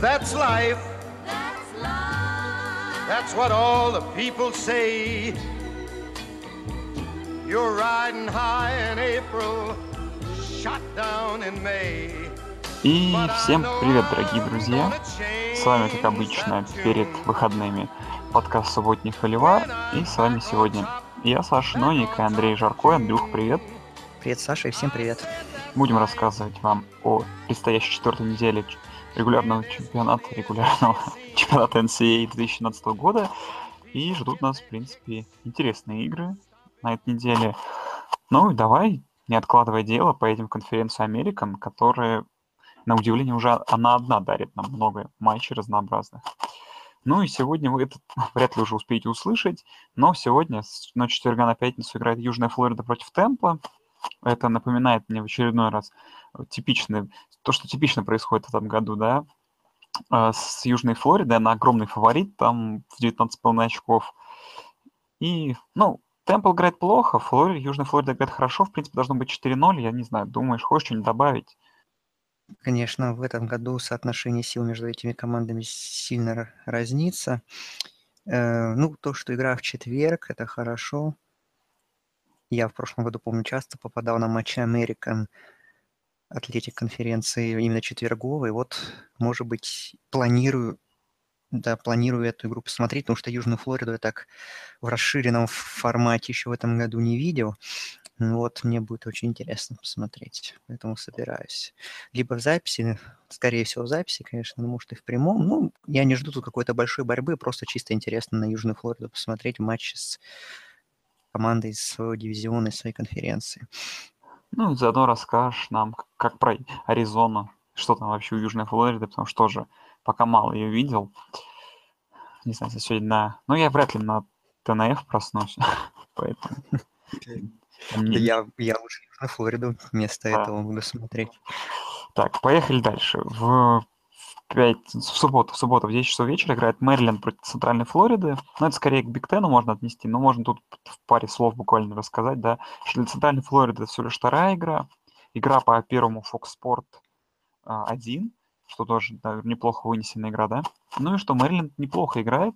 That's life. That's life. That's what all the people say. You're riding high in April, shot down in May. И всем привет, дорогие друзья! С вами, как обычно, перед выходными подкаст «Субботний Холивар». И с вами сегодня я, Саша Ноник и Андрей Жарко. Андрюх, привет! Привет, Саша, и всем привет! Будем рассказывать вам о предстоящей четвертой неделе регулярного чемпионата, регулярного чемпионата NCAA 2017 года. И ждут нас, в принципе, интересные игры на этой неделе. Ну и давай, не откладывая дело, поедем в конференцию Американ, которая, на удивление, уже она одна дарит нам много матчей разнообразных. Ну и сегодня вы это вряд ли уже успеете услышать, но сегодня, ночи четверга на пятницу, играет Южная Флорида против Темпа. Это напоминает мне в очередной раз типичный, то, что типично происходит в этом году, да, а, с Южной Флоридой, она огромный фаворит, там в 19,5 очков. И, ну, Темпл играет плохо, Флорида, Южная Флорида играет хорошо, в принципе, должно быть 4-0, я не знаю, думаешь, хочешь что-нибудь добавить? Конечно, в этом году соотношение сил между этими командами сильно разнится. Э, ну, то, что игра в четверг, это хорошо. Я в прошлом году, помню, часто попадал на матчи American Атлетик конференции именно четверговой. Вот, может быть, планирую да, планирую эту игру посмотреть, потому что Южную Флориду я так в расширенном формате еще в этом году не видел. Вот, мне будет очень интересно посмотреть, поэтому собираюсь. Либо в записи, скорее всего в записи, конечно, но может и в прямом. Ну, я не жду тут какой-то большой борьбы, просто чисто интересно на Южную Флориду посмотреть матчи с командой из своего дивизиона, из своей конференции. Ну, заодно расскажешь нам, как про Аризону, что там вообще у Южной Флориды, потому что тоже пока мало ее видел. Не знаю, сегодня на... Ну, я вряд ли на ТНФ проснусь, поэтому... Я, я лучше на Флориду вместо этого буду смотреть. Так, поехали дальше. В 5, в субботу, в субботу в 10 часов вечера играет Мэриленд против Центральной Флориды. Ну, это скорее к Биг Тену можно отнести, но можно тут в паре слов буквально рассказать, да, что для Центральной Флориды это всего лишь вторая игра. Игра по первому Fox Sport 1, что тоже да, неплохо вынесенная игра, да. Ну и что Мэриленд неплохо играет.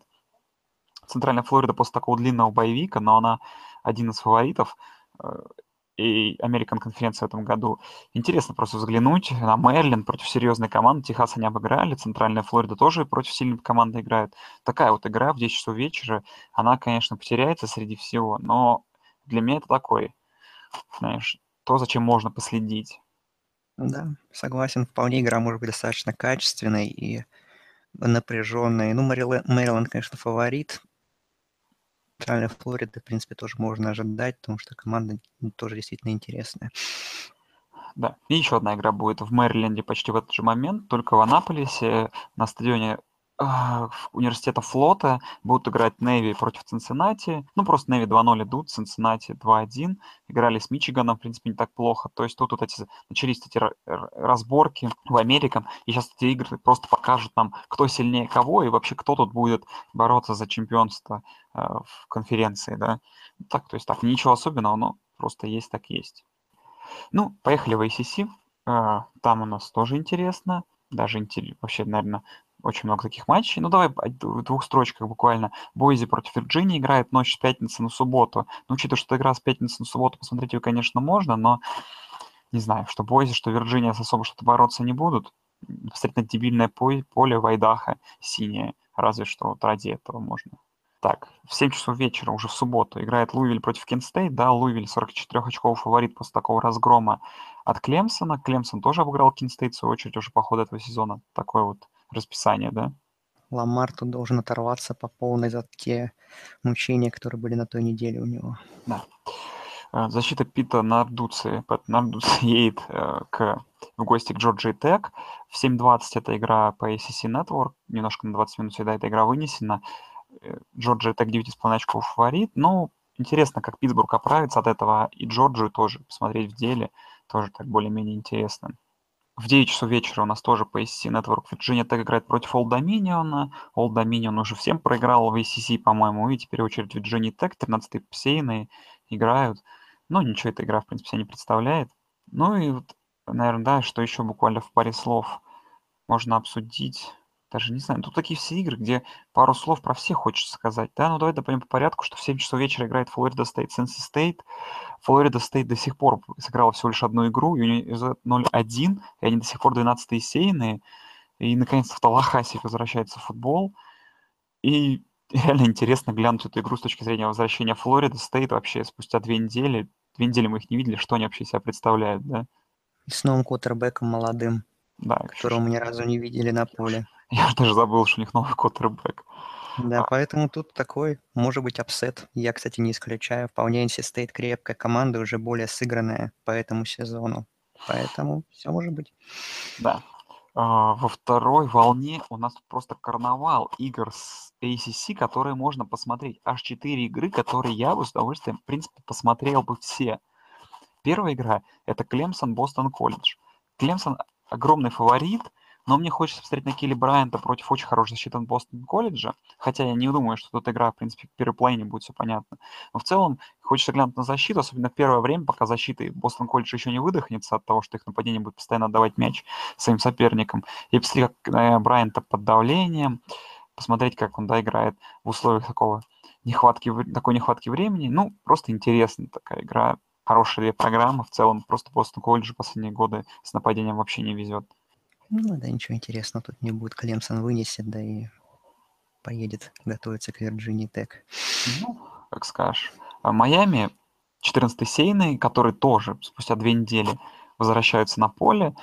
Центральная Флорида после такого длинного боевика, но она один из фаворитов. И Американ конференции в этом году. Интересно просто взглянуть на Мэриленд против серьезной команды. Техас они обыграли, Центральная Флорида тоже против сильной команды играет. Такая вот игра в 10 часов вечера, она, конечно, потеряется среди всего, но для меня это такой, знаешь, то, зачем можно последить. Да, согласен, вполне игра может быть достаточно качественной и напряженной. Ну, Мэриленд, конечно, фаворит, Центральной Флориды, в принципе, тоже можно ожидать, потому что команда тоже действительно интересная. Да, и еще одна игра будет в Мэриленде почти в этот же момент, только в Анаполисе на стадионе университета флота будут играть Неви против Цинциннати. Ну, просто Неви 2-0 идут, Цинциннати 2-1. Играли с Мичиганом, в принципе, не так плохо. То есть тут вот эти, начались эти разборки в Америке. И сейчас эти игры просто покажут нам, кто сильнее кого, и вообще кто тут будет бороться за чемпионство э, в конференции, да. Так, то есть так, ничего особенного, но просто есть так есть. Ну, поехали в ACC. Э, там у нас тоже интересно. Даже вообще, наверное, очень много таких матчей. Ну, давай в двух строчках буквально. Бойзи против Вирджинии играет ночь с пятницы на субботу. Ну, учитывая, что игра с пятницы на субботу, посмотреть ее, конечно, можно, но не знаю, что Бойзи, что Вирджиния особо что-то бороться не будут. На дебильное поле Вайдаха синее. Разве что вот ради этого можно. Так, в 7 часов вечера, уже в субботу, играет Луивиль против Кенстейт. Да, Луивиль 44 очковый фаворит после такого разгрома от Клемсона. Клемсон тоже обыграл Кенстейт, в свою очередь, уже по ходу этого сезона. Такой вот расписание, да? Ламар тут должен оторваться по полной за те мучения, которые были на той неделе у него. Да. Э, защита Пита Нардуци. Пэт Нардуци едет э, к, в гости к Джорджии Тек. В 7.20 эта игра по ACC Network. Немножко на 20 минут всегда эта игра вынесена. Э, Джорджия Тек 9,5 очков фаворит. Ну, интересно, как Питтсбург оправится от этого. И Джорджию тоже посмотреть в деле. Тоже так более-менее интересно. В 9 часов вечера у нас тоже по ACC Network Virginia Tech играет против Old Dominion. Old Dominion уже всем проиграл в ACC, по-моему, и теперь очередь Virginia Tech, 13-й посеянные играют. Ну, ничего эта игра, в принципе, себя не представляет. Ну и вот, наверное, да, что еще буквально в паре слов можно обсудить. даже не знаю, тут такие все игры, где пару слов про всех хочется сказать, да, ну давай допоем по порядку, что в 7 часов вечера играет Флорида Стейт, с NC State, Флорида Стейт до сих пор сыграла всего лишь одну игру, и у нее 0-1, и они до сих пор 12-е сеяные, и наконец-то в Таллахасси возвращается футбол, и реально интересно глянуть эту игру с точки зрения возвращения Флорида Стейт вообще спустя две недели, две недели мы их не видели, что они вообще себя представляют, да. И с новым квотербеком молодым, да, которого мы ни разу не видели на поле. Я даже забыл, что у них новый квотербек. Да, а. поэтому тут такой, может быть, upset. Я, кстати, не исключаю. Вполне NC State крепкая команда, уже более сыгранная по этому сезону. Поэтому все может быть. Да. А, во второй волне у нас просто карнавал игр с ACC, которые можно посмотреть. Аж четыре игры, которые я бы с удовольствием, в принципе, посмотрел бы все. Первая игра – это Клемсон Бостон Колледж. Клемсон огромный фаворит – но мне хочется посмотреть на Келли Брайанта против очень хорошей защиты Бостон колледжа, хотя я не думаю, что тут игра, в принципе, в первой половине будет все понятно. Но в целом хочется глянуть на защиту, особенно в первое время, пока защита Бостон колледж еще не выдохнется от того, что их нападение будет постоянно отдавать мяч своим соперникам. И посмотреть, как э, Брайанта под давлением, посмотреть, как он да, играет в условиях такого нехватки, такой нехватки времени. Ну, просто интересная такая игра, хорошая программа. В целом, просто Бостон колледж последние годы с нападением вообще не везет. Ну да, ничего интересного тут не будет. Клемсон вынесет, да и поедет готовиться к Вирджинии Тек. Ну, как скажешь. А Майами, 14-й сейный, который тоже спустя две недели возвращаются на поле,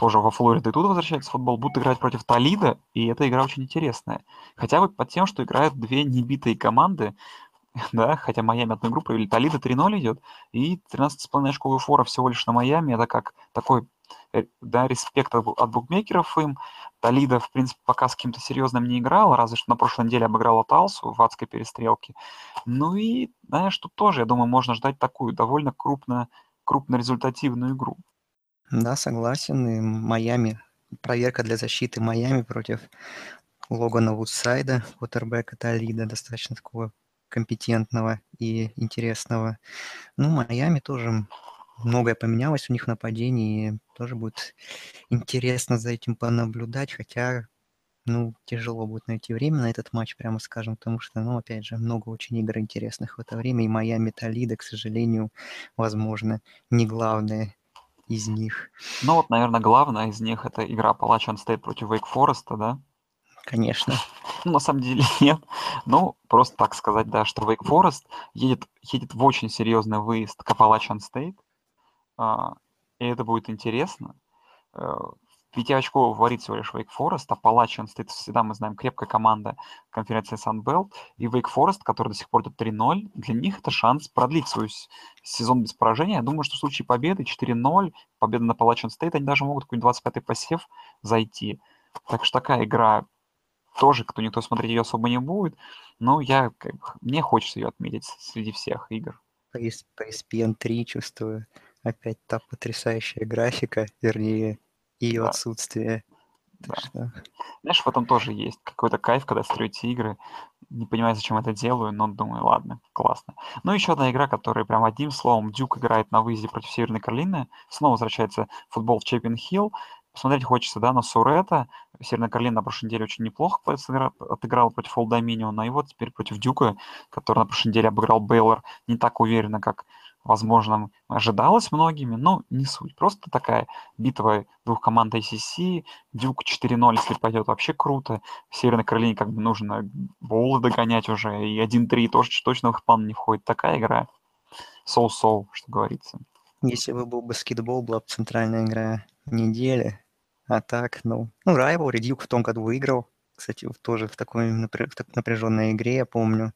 тоже во Флориду и тут возвращается футбол, будут играть против Талида, и эта игра очень интересная. Хотя бы под тем, что играют две небитые команды, да, хотя Майами одной группы, или Талида 3-0 идет, и 13,5 очковый фора всего лишь на Майами, это как такой да, респект от букмекеров им. Талида, в принципе, пока с кем-то серьезным не играл, разве что на прошлой неделе обыграла Талсу в адской перестрелке. Ну и, знаешь, тут тоже, я думаю, можно ждать такую довольно крупно, крупно результативную игру. Да, согласен. И Майами, проверка для защиты Майами против Логана Вудсайда, квотербека Талида, достаточно такого компетентного и интересного. Ну, Майами тоже многое поменялось у них в нападении. Тоже будет интересно за этим понаблюдать, хотя, ну, тяжело будет найти время на этот матч, прямо скажем, потому что, ну, опять же, много очень игр интересных в это время, и моя Металлида, к сожалению, возможно, не главная из них. Ну вот, наверное, главная из них это игра Appalachian State против Wake Forest, да? Конечно. Ну, на самом деле нет. Ну, просто так сказать, да, что Wake Forest едет, едет в очень серьезный выезд к Appalachian State, а, и это будет интересно. Э, Пятиочковый фаворит всего лишь Wake Forest, а Appalachian стоит всегда, мы знаем, крепкая команда конференции Sunbelt, и Wake Forest, который до сих пор идет 3-0, для них это шанс продлить свой сезон без поражения. Я думаю, что в случае победы 4-0, победа на Appalachian State, они даже могут какой-нибудь 25-й посев зайти. Так что такая игра тоже, кто никто смотреть ее особо не будет, но я, мне хочется ее отметить среди всех игр. По ESPN 3 чувствую опять та потрясающая графика, вернее, ее да. отсутствие. Да. Что... Знаешь, в этом тоже есть какой-то кайф, когда строите игры. Не понимаю, зачем это делаю, но думаю, ладно, классно. Ну, еще одна игра, которая прям одним словом, Дюк играет на выезде против Северной Каролины. Снова возвращается футбол в Чеппин Хилл. Посмотреть хочется, да, на Сурета. Северная Каролина на прошлой неделе очень неплохо отыграл против Олд Доминиона. И вот теперь против Дюка, который на прошлой неделе обыграл Бейлор не так уверенно, как возможно, ожидалось многими, но не суть. Просто такая битва двух команд ACC, Дюк 4-0, если пойдет, вообще круто. В Северной Каролине как бы нужно боулы догонять уже, и 1-3 тоже точно в их план не входит. Такая игра. Соу-соу, что говорится. Если бы был баскетбол, была бы центральная игра недели. А так, ну, ну, Rivalry Дюк в том году выиграл. Кстати, тоже в такой напряженной игре, я помню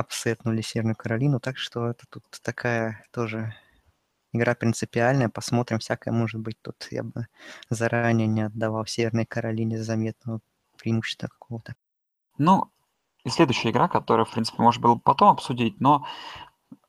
апсетнули Северную Каролину, так что это тут такая тоже игра принципиальная, посмотрим, всякое может быть. Тут я бы заранее не отдавал Северной Каролине заметного преимущества какого-то. Ну, и следующая игра, которую, в принципе, можно было потом обсудить, но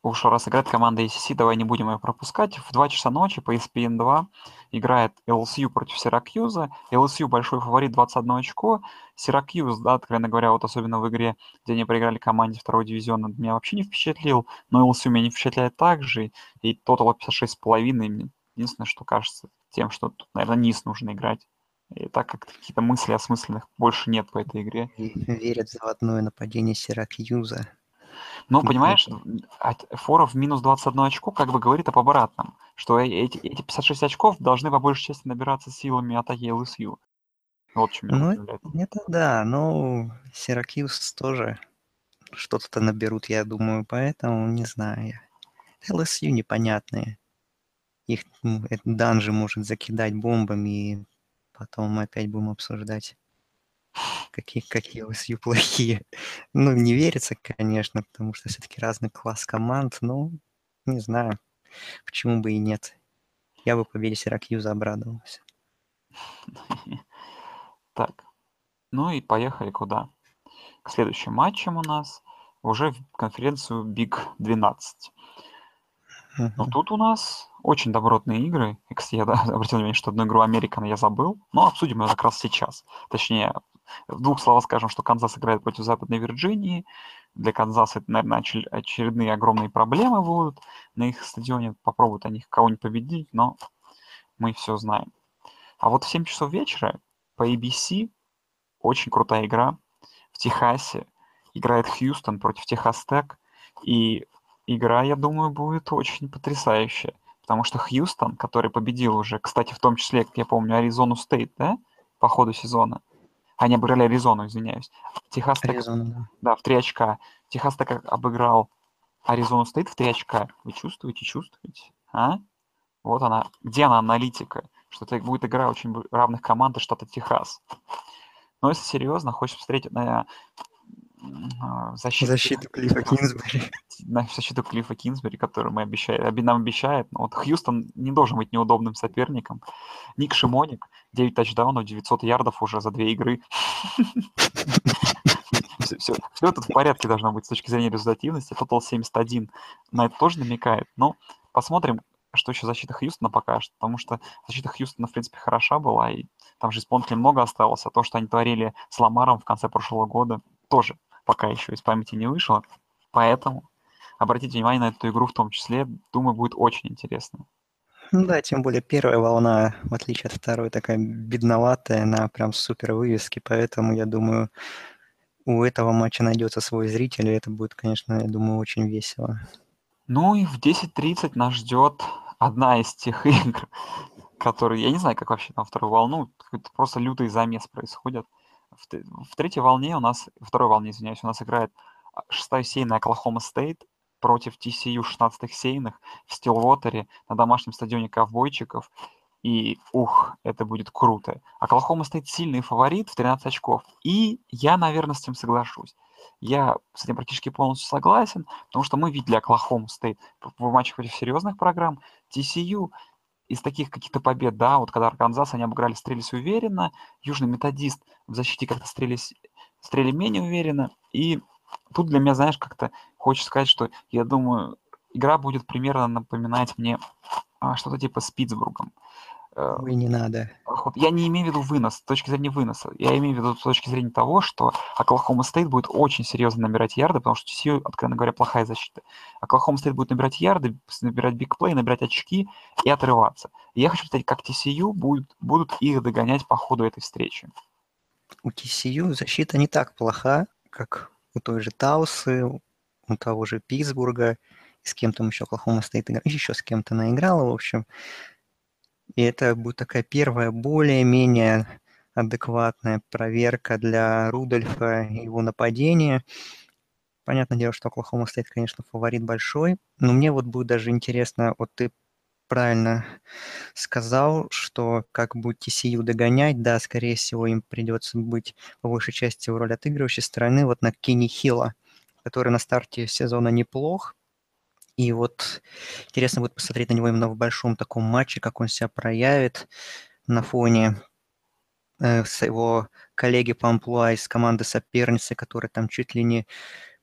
уж раз играет команда ACC, давай не будем ее пропускать. В 2 часа ночи по ESPN 2 играет LSU против Сиракьюза. LSU большой фаворит 21 очко. Сиракьюз, да, откровенно говоря, вот особенно в игре, где они проиграли команде второго дивизиона, меня вообще не впечатлил. Но LSU меня не впечатляет также. И тотал 56,5. Единственное, что кажется тем, что тут, наверное, низ нужно играть. И так как какие-то мысли осмысленных больше нет по этой игре. Верят в заводное нападение Сиракьюза. Но, понимаешь, от фора в минус 21 очко как бы говорит об обратном, что э, эти, эти 56 очков должны по большей части набираться силами атаки ЛСЮ. Вот чем ну, это да, но Сиракьюз тоже что-то наберут, я думаю, поэтому не знаю. ЛСЮ непонятные. Их ну, данжи может закидать бомбами, и потом мы опять будем обсуждать какие, какие LSU плохие. Ну, не верится, конечно, потому что все-таки разный класс команд, но не знаю, почему бы и нет. Я бы победе Сиракьюза обрадовался. Так, ну и поехали куда? К следующим матчам у нас уже в конференцию Big 12. Но тут у нас очень добротные игры. И, кстати, я да, обратил внимание, что одну игру Американа я забыл, но обсудим ее как раз сейчас. Точнее, в двух словах скажем, что Канзас играет против Западной Вирджинии. Для Канзаса это, наверное, очередные огромные проблемы будут на их стадионе. Попробуют они кого-нибудь победить, но мы все знаем. А вот в 7 часов вечера по ABC очень крутая игра в Техасе. Играет Хьюстон против Техас Тек. И игра, я думаю, будет очень потрясающая. Потому что Хьюстон, который победил уже, кстати, в том числе, как я помню, Аризону Стейт, да, по ходу сезона, они обыграли Аризону, извиняюсь. Техас так, Аризона, да. да, в три очка. Техас так обыграл Аризону стоит в три очка. Вы чувствуете, чувствуете? А? Вот она. Где она аналитика? Что это будет игра очень равных команд штата Техас. Но если серьезно, хочешь посмотреть на а, защиту, защиту Клиффа Кинсбери. На защиту Клиффа Кинсбери, который мы обещаем, нам обещает. Но вот Хьюстон не должен быть неудобным соперником. Ник Шимоник, 9 тачдаунов, 900 ярдов уже за две игры. Все, все, все тут в порядке должно быть с точки зрения результативности. Тотал 71 на это тоже намекает. Но посмотрим, что еще защита Хьюстона покажет, потому что защита Хьюстона, в принципе, хороша была, и там же исполнителей много осталось, а то, что они творили с Ламаром в конце прошлого года, тоже пока еще из памяти не вышло. Поэтому обратите внимание на эту игру в том числе. Думаю, будет очень интересно. Ну да, тем более первая волна, в отличие от второй, такая бедноватая, на прям супер вывески, поэтому я думаю, у этого матча найдется свой зритель, и это будет, конечно, я думаю, очень весело. Ну и в 10.30 нас ждет одна из тех игр, которые, я не знаю, как вообще там вторую волну, просто лютый замес происходит в, в третьей волне у нас, второй волне, извиняюсь, у нас играет а, шестая сеяная Оклахома Стейт против TCU 16 сеяных в Стилвотере на домашнем стадионе ковбойчиков. И, ух, это будет круто. Оклахома Стейт сильный фаворит в 13 очков. И я, наверное, с этим соглашусь. Я с этим практически полностью согласен, потому что мы видели Оклахому Стейт в матчах против серьезных программ. TCU из таких каких-то побед, да, вот когда Арканзас, они обыграли, стрелялись уверенно, Южный Методист в защите как-то стрелялись, стрели менее уверенно, и тут для меня, знаешь, как-то хочется сказать, что я думаю, игра будет примерно напоминать мне а, что-то типа с Питтсбургом. Э, Ой, не надо. Я не имею в виду вынос, с точки зрения выноса. Я имею в виду с точки зрения того, что Оклахома Стейт будет очень серьезно набирать ярды, потому что TCU, откровенно говоря, плохая защита. Оклахома Стейт будет набирать ярды, набирать big play, набирать очки и отрываться. И я хочу сказать, как TCU будут, будут их догонять по ходу этой встречи. У TCU защита не так плоха, как у той же Талсы, у того же Питтсбурга, с кем там еще Оклахома Стейт играл, еще с кем-то наиграла, в общем. И это будет такая первая более-менее адекватная проверка для Рудольфа и его нападения. Понятное дело, что Оклахома Стейт, конечно, фаворит большой, но мне вот будет даже интересно, вот ты правильно сказал, что как будет TCU догонять, да, скорее всего, им придется быть по большей части в роли отыгрывающей стороны вот на Кенни Хилла, который на старте сезона неплох, и вот интересно будет посмотреть на него именно в большом таком матче, как он себя проявит на фоне э, своего коллеги по амплуа из команды соперницы, который там чуть ли не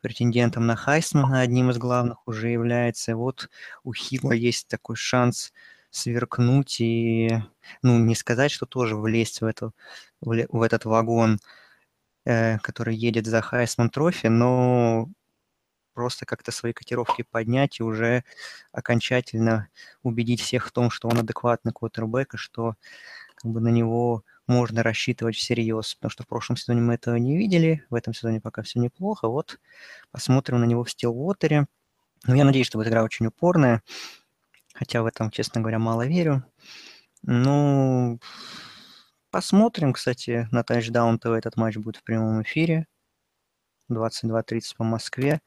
претендентом на Хайсмана одним из главных уже является. И вот у Хилла есть такой шанс сверкнуть и, ну, не сказать, что тоже влезть в, эту, в этот вагон, э, который едет за Heisman Trophy, но просто как-то свои котировки поднять и уже окончательно убедить всех в том, что он адекватный квотербек, и что как бы на него можно рассчитывать всерьез, потому что в прошлом сезоне мы этого не видели, в этом сезоне пока все неплохо. Вот посмотрим на него в Стилвотере. Но я надеюсь, что будет игра очень упорная, хотя в этом, честно говоря, мало верю. Ну, посмотрим, кстати, на ТВ этот матч будет в прямом эфире. 22.30 по Москве.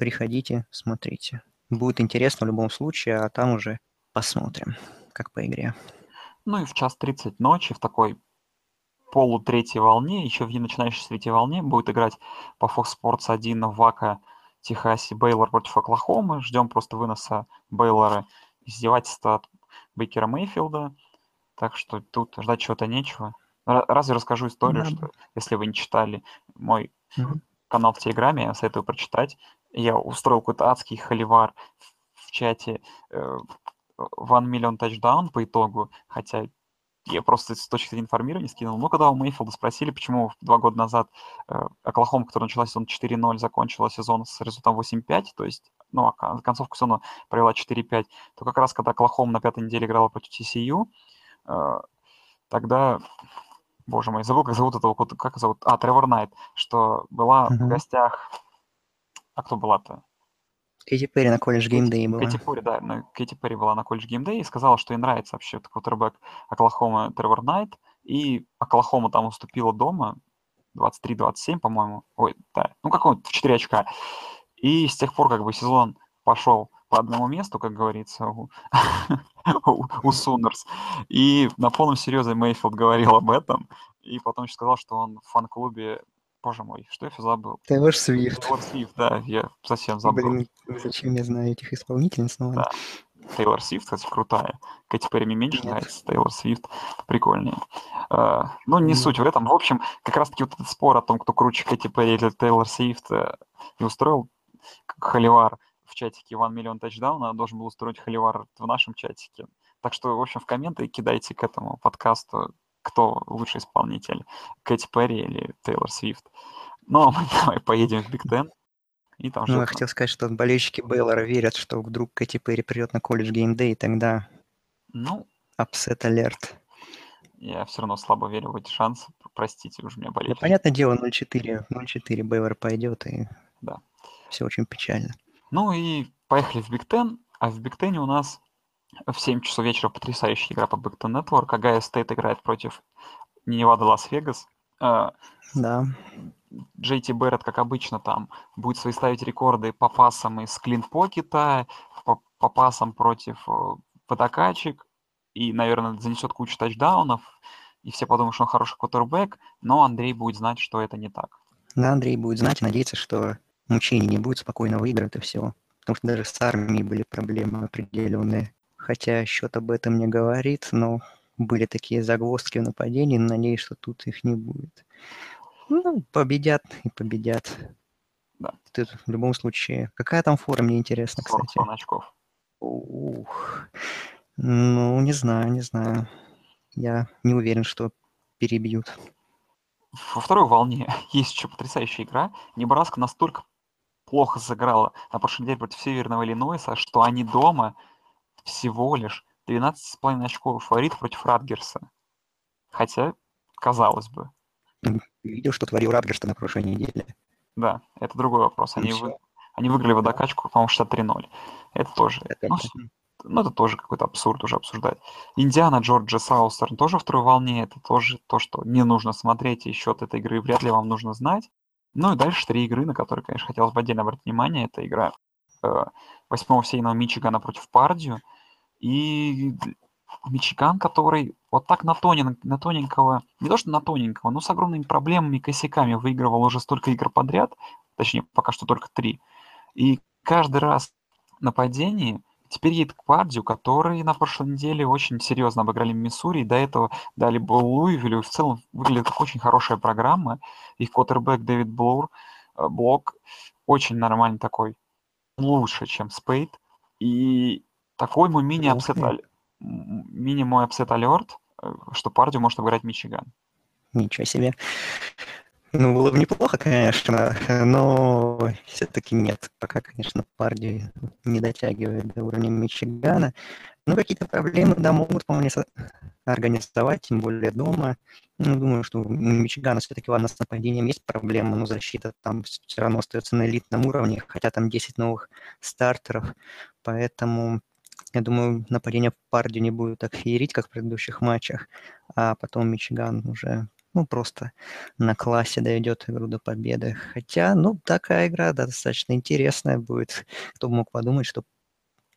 Приходите, смотрите. Будет интересно в любом случае, а там уже посмотрим, как по игре. Ну и в час 30 ночи в такой полутретьей волне, еще в начинающей третьей волне, будет играть по Fox Sports 1 в Вака, Техасе, Бейлор против Оклахомы. Ждем просто выноса Бейлора, издевательства от Бейкера Мейфилда. Так что тут ждать чего-то нечего. Разве расскажу историю, да. что если вы не читали мой mm-hmm. канал в Телеграме, я советую прочитать. Я устроил какой-то адский холивар в, чате э, One Million Touchdown по итогу, хотя я просто с точки зрения информирования скинул. Ну, когда у Мейфилда спросили, почему два года назад э, Оклахома, которая начала сезон 4-0, закончила сезон с результатом 8-5, то есть, ну, а концовку сезона провела 4-5, то как раз когда Оклахома на пятой неделе играла против TCU, э, тогда, боже мой, забыл, как зовут этого, как зовут, а, Тревор Найт, что была mm-hmm. в гостях, а кто была-то? Кэти Перри на колледж геймдей была. Кэти Перри, да, ну, Кэти Перри была на колледж геймдей и сказала, что ей нравится вообще квотербек Оклахома Тревор Найт, и Оклахома там уступила дома 23-27, по-моему. Ой, да, ну какой-то в 4 очка. И с тех пор как бы сезон пошел по одному месту, как говорится, у, у Сунерс. И на полном серьезе Мейфилд говорил об этом, и потом еще сказал, что он в фан-клубе Боже мой, что я забыл? Тейлор Свифт. Тейлор Свифт, да, я совсем забыл. Блин, зачем я знаю этих исполнительниц, но да. Тейлор Свифт, кстати, крутая. Кэти Перри мне меньше Нет. нравится, Тейлор Свифт прикольнее. Uh, ну, не mm. суть в этом. В общем, как раз-таки вот этот спор о том, кто круче Кэти Перри или Тейлор Свифт, и устроил Холивар в чатике One Million Touchdown, а должен был устроить Холивар в нашем чатике. Так что, в общем, в комменты кидайте к этому подкасту кто лучший исполнитель, Кэти Перри или Тейлор Свифт. Ну, а мы давай поедем в Big Ten. И там ну, я хотел сказать, что болельщики Бейлора верят, что вдруг Кэти Перри придет на College GameDay, и тогда ну, upset alert. Я все равно слабо верю в эти шансы. Простите уж меня болельщики. Да, понятное дело, 0-4, 0-4 Бейлор пойдет, и да. все очень печально. Ну и поехали в Big Ten, а в Big Ten е у нас в 7 часов вечера потрясающая игра по Big Network. Огайо Стейт играет против Невада Лас-Вегас. А, да. Джей Ти Берретт, как обычно, там будет свои ставить рекорды по пасам из clean pocket а, по, по пасам против э, подушачек, и, наверное, занесет кучу тачдаунов, и все подумают, что он хороший квотербек, но Андрей будет знать, что это не так. Да, Андрей будет знать и надеяться, что мучений не будет, спокойно выиграет и все. Потому что даже с армией были проблемы определенные хотя счет об этом не говорит, но были такие загвоздки в нападении, надеюсь, что тут их не будет. Ну, победят и победят. Да. Ты, в любом случае. Какая там фора, мне интересно, кстати. 40 очков. Ух. Ну, не знаю, не знаю. Я не уверен, что перебьют. Во второй волне есть еще потрясающая игра. Небраска настолько плохо сыграла на прошлой неделе против Северного Иллинойса, что они дома всего лишь 12,5 очков фаворит против Радгерса. Хотя, казалось бы. Видел, что творил Радгерс на прошлой неделе? Да, это другой вопрос. Они, вы, они выиграли водокачку, по-моему, 63-0. Это тоже... Это, ну, ну, это тоже какой-то абсурд уже обсуждать. Индиана, Джорджия, Саустерн тоже в второй волне. Это тоже то, что не нужно смотреть, и счет этой игры вряд ли вам нужно знать. Ну и дальше три игры, на которые, конечно, хотелось бы отдельно обратить внимание. Это игра восьмого сейного Мичигана против Пардию. И Мичиган, который вот так на, тонен, на тоненького, не то что на тоненького, но с огромными проблемами и косяками выигрывал уже столько игр подряд, точнее, пока что только три. И каждый раз нападение теперь едет к Пардию, который на прошлой неделе очень серьезно обыграли Миссури, и до этого дали бы Луисвиллю. В целом выглядит как очень хорошая программа. Их квотербек Дэвид Блу, э, Блау, очень нормальный такой, лучше, чем Спейт. И такой мой мини- upset, мини мой upset alert, э, что Пардью может обыграть Мичиган. Ничего себе. Ну, было бы неплохо, конечно, но все-таки нет. Пока, конечно, Парди не дотягивает до уровня Мичигана. Ну, какие-то проблемы, да, могут вполне организовать, тем более дома. Ну, думаю, что у Мичигана все-таки, ладно, с нападением есть проблема, но защита там все равно остается на элитном уровне, хотя там 10 новых стартеров, поэтому я думаю, нападение Парди не будет так феерить, как в предыдущих матчах, а потом Мичиган уже ну, просто на классе доведет игру до победы. Хотя, ну, такая игра да, достаточно интересная будет. Кто бы мог подумать, что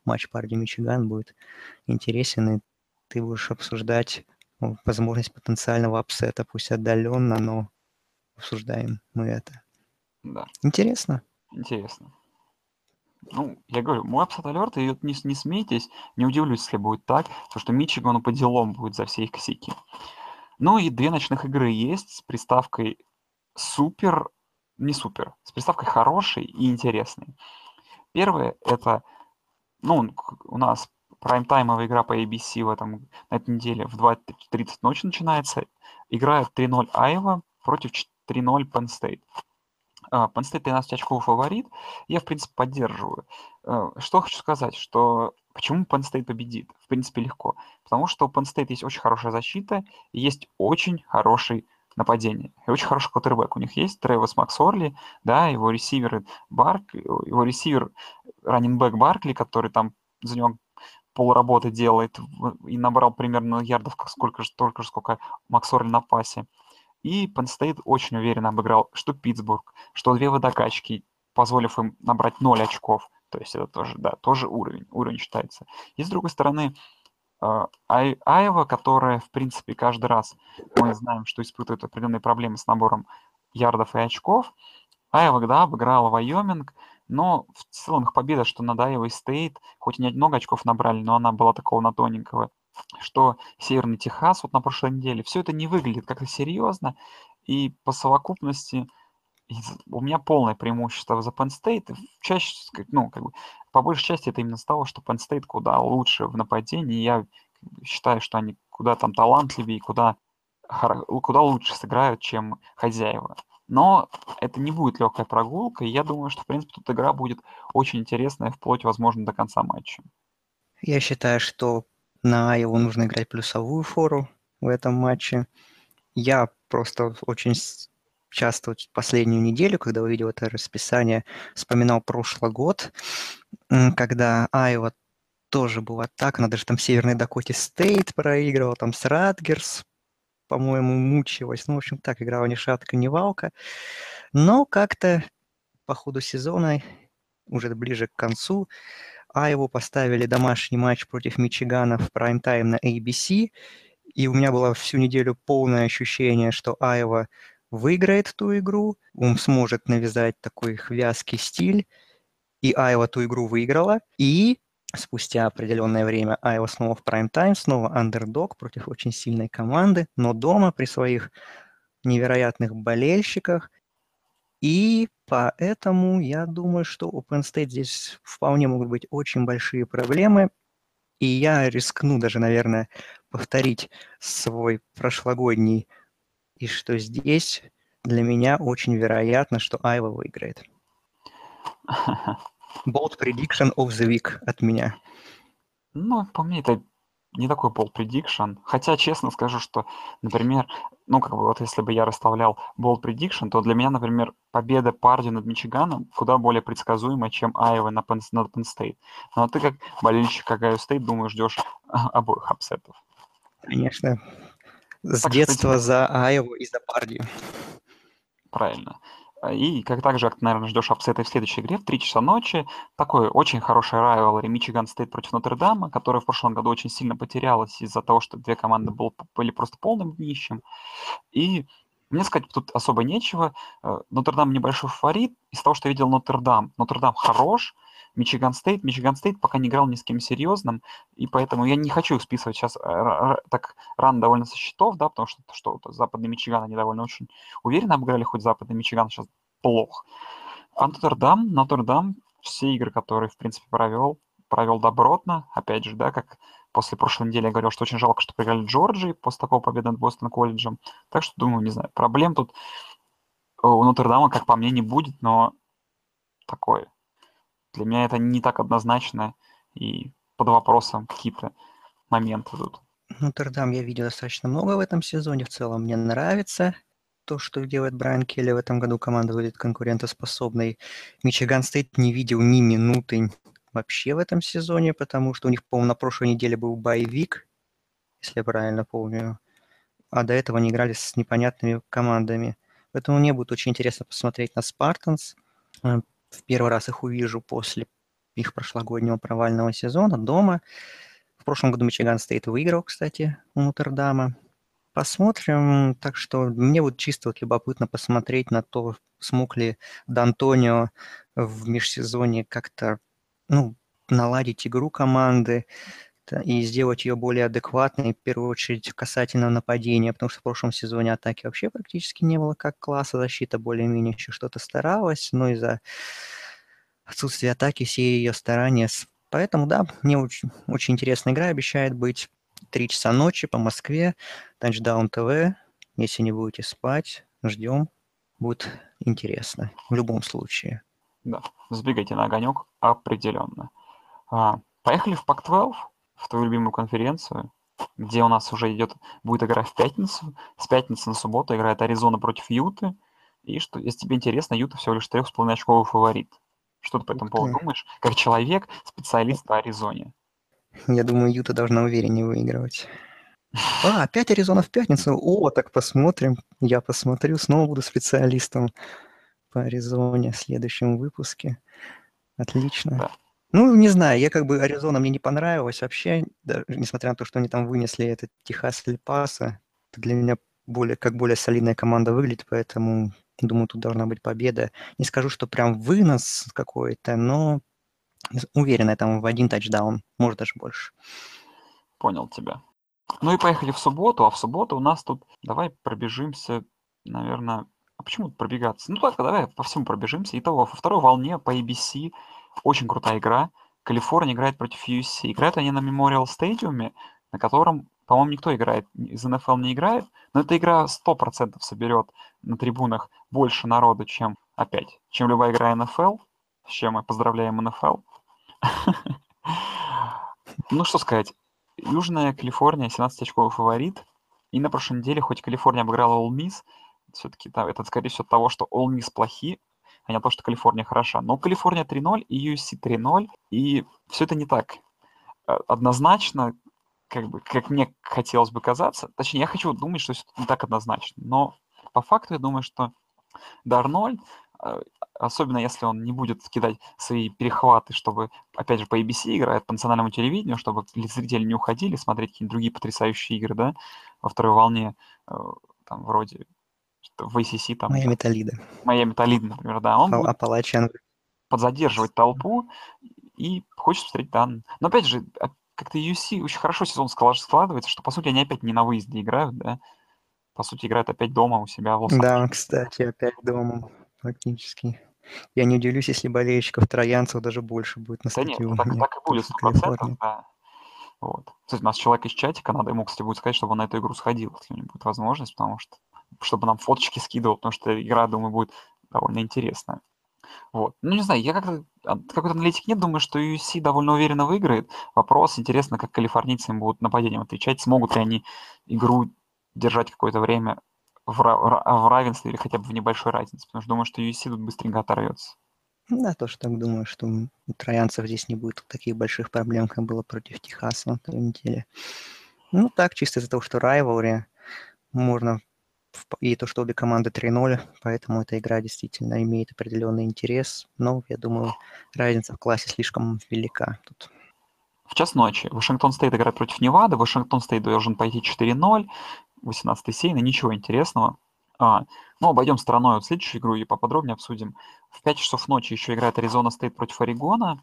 матч Парди Мичиган будет интересен, и ты будешь обсуждать ну, возможность потенциального upset а, пусть отдаленно, но обсуждаем мы это. Да. Интересно. Интересно. Ну, я говорю, мой upset alert, и не, не смейтесь, не удивлюсь, если будет так, потому что Мичигану поделом будет за все их косяки. Ну и две ночных игры есть с приставкой супер, не супер, с приставкой хороший и интересный. Первое это, ну, у нас прайм-таймовая игра по ABC в этом, на этой неделе в 2.30 ночи начинается. Играет 3-0 Айва против 3-0 Penn State. Uh, Penn State 13 очков фаворит. Я, в принципе, поддерживаю. Uh, что хочу сказать, что почему Penn State победит? В принципе, легко. Потому что у Penn State есть очень хорошая защита, есть очень хороший нападение. И очень хороший квотербек у них есть, Тревис Максорли, да, его ресивер Барк, его ресивер раннинбэк Баркли, который там за него полработы делает и набрал примерно ярдов как сколько же, только же, сколько Максорли на пасе. И Penn State очень уверенно обыграл что Питтсбург, что две водокачки, позволив им набрать 0 очков. То есть это тоже, да, тоже уровень, уровень считается. И с другой стороны, а, Ай, Айва, которая, в принципе, каждый раз мы знаем, что испытывает определенные проблемы с набором ярдов и очков, Айва, да, обыграла Вайоминг, но в целом их победа, что над Айвой Стейт, хоть и не много очков набрали, но она была такого на тоненького, что Северный Техас вот на прошлой неделе, все это не выглядит как-то серьезно, и по совокупности у меня полное преимущество за Penn State. Чаще, ну, как бы, по большей части это именно с того, что Penn State куда лучше в нападении. Я считаю, что они куда там талантливее, куда, куда лучше сыграют, чем хозяева. Но это не будет легкая прогулка, и я думаю, что, в принципе, тут игра будет очень интересная, вплоть, возможно, до конца матча. Я считаю, что на его нужно играть плюсовую фору в этом матче. Я просто очень часто вот последнюю неделю, когда увидел это расписание, вспоминал прошлый год, когда Айва тоже была так, она даже там в Северной Дакоте Стейт проигрывала, там с Радгерс, по-моему, мучилась. Ну, в общем, так, играла ни шатка, ни валка. Но как-то по ходу сезона, уже ближе к концу, Айву поставили домашний матч против Мичигана в прайм-тайм на ABC, и у меня было всю неделю полное ощущение, что Айва выиграет ту игру, он сможет навязать такой вязкий стиль, и Айва ту игру выиграла, и спустя определенное время Айва снова в прайм-тайм, снова андердог против очень сильной команды, но дома при своих невероятных болельщиках. И поэтому я думаю, что у Penn State здесь вполне могут быть очень большие проблемы. И я рискну даже, наверное, повторить свой прошлогодний и что здесь для меня очень вероятно, что Айва выиграет. Bold prediction of the week от меня. Ну, по мне, это не такой bold prediction. Хотя, честно скажу, что, например, ну, как бы вот если бы я расставлял bold prediction, то для меня, например, победа Парди над Мичиганом куда более предсказуема, чем Айва на над Penn State. Но ты как болельщик Огайо Стейт, думаю, ждешь обоих upset ов. Конечно, с так детства что, за Айову и за Парди. Правильно. И как также, как ты, наверное, ждешь upset а в следующей игре в 3 часа ночи, такой очень хороший rivalry Мичиган Стейт против Нотр-Дама, которая в прошлом году очень сильно потерялась из-за того, что две команды был, были просто полным днищем. И мне сказать тут особо нечего. Э, Нотр-Дам небольшой фаворит. Из того, что я видел Нотр-Дам, Нотр-Дам хорош, Мичиган Стейт. Мичиган Стейт пока не играл ни с кем серьезным, и поэтому я не хочу списывать сейчас э, так рано довольно со счетов, да, потому что, что западный Мичиган, они довольно очень уверенно обыграли, хоть западный Мичиган сейчас плох. А Нотр-Дам, Нотр-Дам, все игры, которые, в принципе, провел, провел добротно, опять же, да, как после прошлой недели я говорил, что очень жалко, что проиграли Джорджии после такого победы над Бостон колледжем. Так что, думаю, не знаю, проблем тут у Нотр-Дама, как по мне, не будет, но такое для меня это не так однозначно, и под вопросом какие-то моменты тут. Нотр-Дам я видел достаточно много в этом сезоне. В целом мне нравится то, что делает Брайан Келли в этом году. Команда выглядит конкурентоспособной. Мичиган Стейт не видел ни минуты вообще в этом сезоне, потому что у них, по-моему, на прошлой неделе был боевик, если я правильно помню. А до этого они играли с непонятными командами. Поэтому мне будет очень интересно посмотреть на Спартанс. В первый раз их увижу после их прошлогоднего провального сезона дома. В прошлом году Мичиган Стейт выиграл, кстати, у Нотр-Дама. Посмотрим. Так что мне вот чисто вот любопытно посмотреть на то, смог ли Д'Антонио в межсезонье как-то ну, наладить игру команды и сделать ее более адекватной, в первую очередь касательно нападения, потому что в прошлом сезоне атаки вообще практически не было как класса, защита более-менее еще что-то старалась, но из-за отсутствия атаки все ее старания Поэтому, да, мне очень, очень интересная игра обещает быть. Три часа ночи по Москве, Touchdown ТВ. Если не будете спать, ждем. Будет интересно в любом случае. Да, сбегайте на огонек определенно. А, поехали в Пак-12, в твою любимую конференцию, где у нас уже идет, будет игра в пятницу. С пятницы на субботу играет Аризона против Юты. И что, если тебе интересно, Юта всего лишь 3,5 очковый фаворит. Что ты по этому поводу думаешь? Как человек, специалист по Аризоне. Я думаю, Юта должна увереннее выигрывать. А, опять Аризона в пятницу? О, так посмотрим. Я посмотрю, снова буду специалистом по Аризоне в следующем выпуске. Отлично. Да. Ну, не знаю, я как бы Аризона мне не понравилась вообще, даже, несмотря на то, что они там вынесли этот Техас Лепаса. Это для меня более, как более солидная команда выглядит, поэтому Думаю, тут должна быть победа. Не скажу, что прям вынос какой-то, но уверенно там в один тачдаун, может даже больше. Понял тебя. Ну и поехали в субботу, а в субботу у нас тут, давай пробежимся, наверное, а почему пробегаться? Ну так, давай по всему пробежимся. Итого, во второй волне по ABC очень крутая игра. Калифорния играет против USC. Играют они на Memorial Stadium, на котором по-моему, никто играет, из НФЛ не играет, но эта игра 100% соберет на трибунах больше народу, чем, опять, чем любая игра НФЛ, с чем мы поздравляем НФЛ. Ну, что сказать, Южная Калифорния 17-очковый фаворит, и на прошлой неделе, хоть Калифорния обыграла All Miss, все-таки да, это, скорее всего, от того, что All Miss плохи, а не то, что Калифорния хороша. Но Калифорния 3-0 и USC 3-0, и все это не так э, однозначно, как бы, как мне хотелось бы казаться, точнее, я хочу думать, что все не так однозначно, но по факту я думаю, что Дарнольд, э, особенно если он не будет кидать свои перехваты, чтобы, опять же, по ABC играет, по национальному телевидению, чтобы зрители не уходили смотреть какие-нибудь другие потрясающие игры, да, во второй волне, э, там, вроде в ACC, там... Моя металлида. Моя металлида, например, да. Он а, Апалачан. подзадерживать толпу и хочет посмотреть данные. Но, опять же, как-то UC очень хорошо сезон складывается, что, по сути, они опять не на выезде играют, да? По сути, играют опять дома у себя в лос Да, кстати, опять дома, фактически. Я не удивлюсь, если болельщиков троянцев даже больше будет на Да нет, так, так и будет, 100%, да. Вот. Кстати, у нас человек из чатика, надо ему, кстати, будет сказать, чтобы он на эту игру сходил, если у него будет возможность, потому что чтобы нам фоточки скидывал, потому что игра, думаю, будет довольно интересная. Вот. Ну, не знаю, я как-то какой-то аналитик нет, думаю, что UFC довольно уверенно выиграет. Вопрос, интересно, как калифорнийцы им будут нападением отвечать, смогут ли они игру держать какое-то время в, в равенстве или хотя бы в небольшой разнице, потому что думаю, что UFC тут быстренько оторвется. Да, тоже так думаю, что у троянцев здесь не будет таких больших проблем, как было против Техаса на той неделе. Ну так, чисто из-за того, что rivalry, можно и то, что обе команды 3-0, поэтому эта игра действительно имеет определенный интерес. Но, я думаю, разница в классе слишком велика тут. В час ночи Вашингтон Стейт играет против Невады. Вашингтон Стейт должен пойти 4-0. 18-й сеяный, ничего интересного. А, ну, обойдем стороной вот следующую игру и поподробнее обсудим. В 5 часов ночи еще играет Аризона Стейт против Орегона.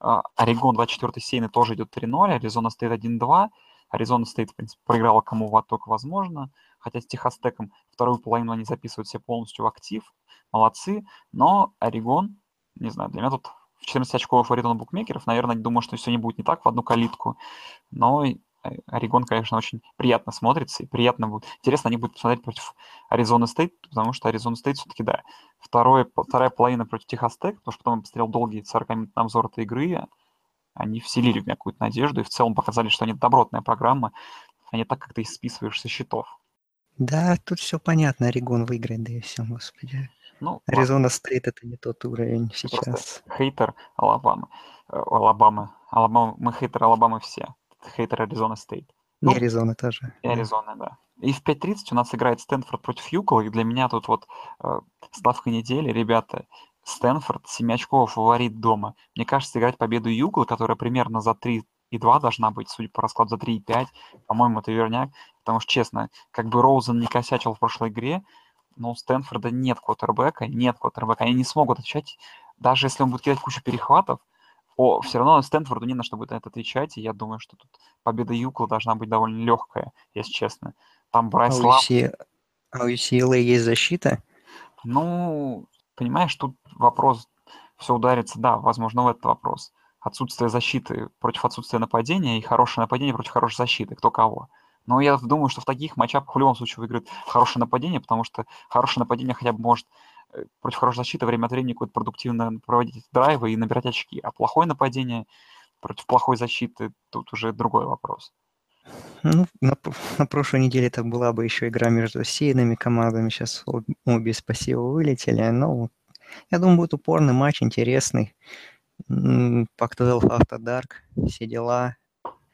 А, Орегон 24-й сеяный тоже идет 3-0, Аризона Стейт 1-2. Аризона Стейт, в принципе, проиграла кому только возможно хотя с Техас Теком вторую половину они записывают все полностью в актив, молодцы, но Орегон, не знаю, для меня тут в 14 очков фаворит на букмекеров, наверное, думаю, что все не будет не так в одну калитку, но Орегон, конечно, очень приятно смотрится и приятно будет. Интересно, они будут посмотреть против Аризоны Стейт, потому что Аризона Стейт все-таки, да, второе, вторая половина против Техас Тек, потому что потом я посмотрел долгие 40 минут обзор этой игры, Они вселили в меня какую-то надежду и в целом показали, что они добротная программа, а не так, как ты списываешь со счетов. Да, тут все понятно. Орегон выиграет, да и все, господи. Ну, Аризона Стейт это не тот уровень Ты сейчас. хейтер Алабамы. Э, Алабамы. Алабама. Мы хейтер Алабамы все. Хейтер Аризона Стейт. И Ну, Аризона тоже. и. Аризона, да. И в 5.30 у нас играет Стэнфорд против Юкола, и для меня тут вот э, ставка недели, ребята, Стэнфорд 7 очков фаворит дома. Мне кажется, играть победу Юкола, которая примерно за 3,2 должна быть, судя по раскладу, за 3,5, по-моему, это верняк. Потому что, честно, как бы Роузен не косячил в прошлой игре, но у Стэнфорда нет квотербека, нет квотербека. Они не смогут отвечать, даже если он будет кидать кучу перехватов, о, все равно Стэнфорду не на что будет на это отвечать, и я думаю, что тут победа Юкла должна быть довольно легкая, если честно. Там А Брайс у, Лав, UC... а у UCLA есть защита? ну, понимаешь, тут вопрос, все ударится, да, возможно, в этот вопрос. Отсутствие защиты против отсутствия нападения и хорошее нападение против хорошей защиты, кто кого. Но я думаю, что в таких матчапах в любом случае выиграет хорошее нападение, потому что хорошее нападение хотя бы может э, против хорошей защиты время от времени какое-то продуктивно проводить драйвы и набирать очки. А плохое нападение против плохой защиты тут уже другой вопрос. Ну, на, на прошлой неделе это была бы еще игра между сеянными командами. Сейчас обе спасибо вылетели. Но я думаю, будет упорный матч, интересный. М, Pac-12 After Dark, все дела.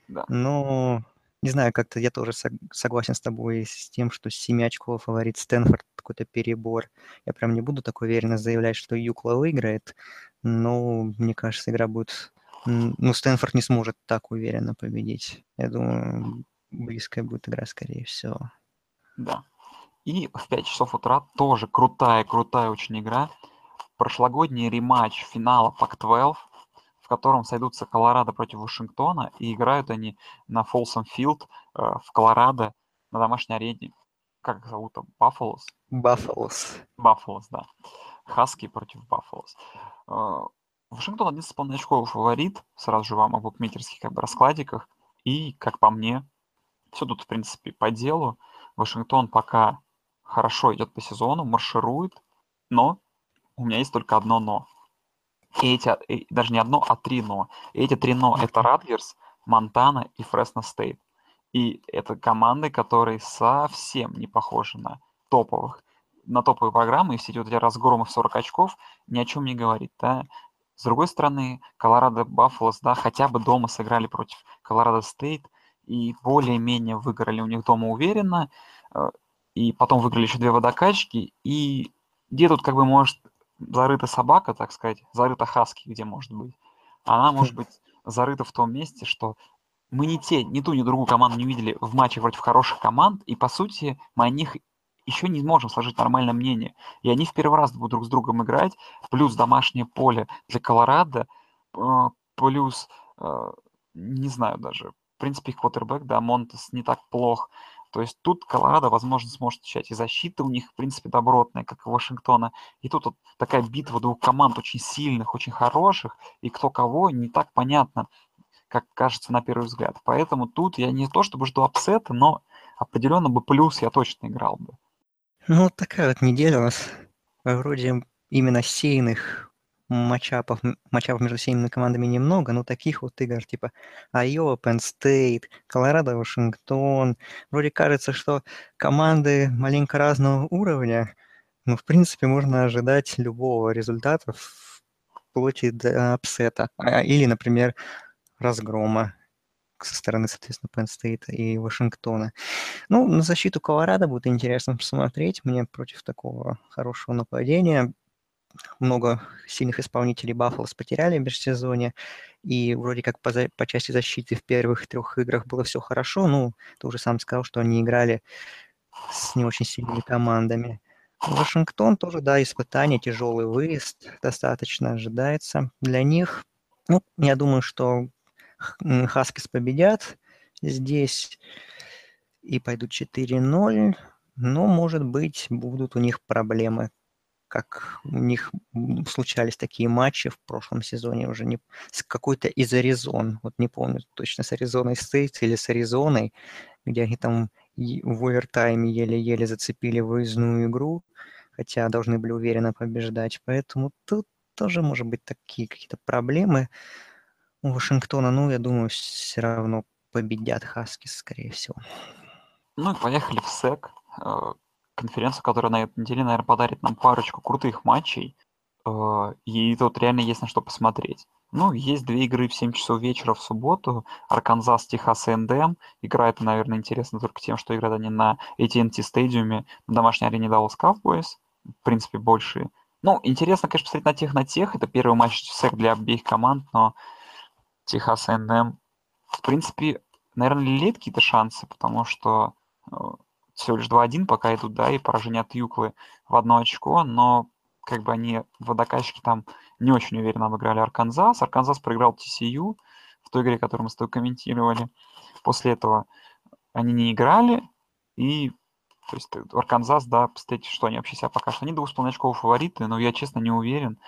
Да. Но не знаю, как-то я тоже сог- согласен с тобой с тем, что с 7 очков фаворит Стэнфорд какой-то перебор. Я прям не буду так уверенно заявлять, что Юкла выиграет, но мне кажется, игра будет... Ну, Стэнфорд не сможет так уверенно победить. Я думаю, близкая будет игра, скорее всего. Да. И в 5 часов утра тоже крутая-крутая очень игра. Прошлогодний рематч финала Pac-12, в котором сойдутся Колорадо против Вашингтона, и играют они на Фолсом Филд э, в Колорадо на домашней арене. Как их зовут там? Баффалос? Баффалос. Баффалос, да. Хаски против Баффалос. Э, Вашингтон 11,5 очков фаворит, сразу же вам о букмекерских как бы, раскладиках. И, как по мне, все тут, в принципе, по делу. Вашингтон пока хорошо идет по сезону, марширует, но у меня есть только одно но. И эти, и даже не одно, а три но. И эти три но — это Радгерс, Монтана и Фресно Стейт. И это команды, которые совсем не похожи на топовых, на топовые программы, и все эти вот эти разгромы в 40 очков ни о чем не говорит, да. С другой стороны, Колорадо Баффалос, да, хотя бы дома сыграли против Колорадо Стейт, и более-менее выиграли у них дома уверенно, э, и потом выиграли еще две водокачки, и где тут как бы может зарыта собака, так сказать, зарыта хаски, где может быть. Она может быть зарыта в том месте, что мы ни те, ни ту, ни другую команду не видели в матче против хороших команд, и по сути мы о них еще не можем сложить нормальное мнение. И они в первый раз будут друг с другом играть, плюс домашнее поле для Колорадо, э, плюс, э, не знаю даже, в принципе, их квотербек, да, Монтес не так плох. То есть тут Колорадо, возможно, сможет отвечать. И защита у них, в принципе, добротная, как и у Вашингтона. И тут вот такая битва двух команд очень сильных, очень хороших, и кто кого, не так понятно, как кажется на первый взгляд. Поэтому тут я не то чтобы жду upset а, но определенно бы плюс я точно играл бы. Ну, вот такая вот неделя у нас. Вроде именно сеяных matchup ов, matchup ов между сеяными командами немного, но таких вот игр типа Айова, Penn State, Колорадо, Вашингтон. Вроде кажется, что команды маленько разного уровня, но в принципе можно ожидать любого результата вплоть до upset а. А, Или, например, разгрома со стороны, соответственно, Penn State и Вашингтона. Ну, на защиту Колорадо будет интересно посмотреть. Мне против такого хорошего нападения много сильных исполнителей Баффалос потеряли в межсезонье, и вроде как по, за- по части защиты в первых трех играх было все хорошо. Ну, ты уже сам сказал, что они играли с не очень сильными командами. Вашингтон тоже, да, испытание, тяжелый выезд достаточно ожидается для них. Ну, я думаю, что Хаскис победят здесь и пойдут 4-0, но, может быть, будут у них проблемы, как у них случались такие матчи в прошлом сезоне уже не, с какой-то из Аризон, вот не помню точно, с Аризоной Стейт или с Аризоной, где они там в овертайме еле-еле зацепили выездную игру, хотя должны были уверенно побеждать, поэтому тут тоже может быть такие какие-то проблемы. у Вашингтона, ну, я думаю, все равно победят Хаскис, скорее всего. Ну поехали в СЭК, э, конференцию, которая на этой неделе, наверное, подарит нам парочку крутых матчей. Э, и тут реально есть на что посмотреть. Ну, есть две игры в 7 часов вечера в субботу. Арканзас, Техас и НДМ. Игра это, наверное, интересно только тем, что играют они на AT&T стадиуме, на домашней арене Dallas Cowboys. В принципе, больше... Ну, интересно, конечно, посмотреть на тех, на тех. Это первый матч СЭК для обеих команд, но Техас и НДМ, в принципе, наверное, лелеет какие-то шансы, потому что э, всего лишь 2-1 пока идут, да, и поражение от Юклы в одно очко, но как бы они, водокачки там не очень уверенно обыграли Арканзас. Арканзас проиграл TCU в той игре, которую мы с тобой комментировали. После этого они не играли, и то есть Арканзас, да, посмотрите, что они вообще себя покажут. Они двухсполовиной очковые фавориты, но я, честно, не уверен.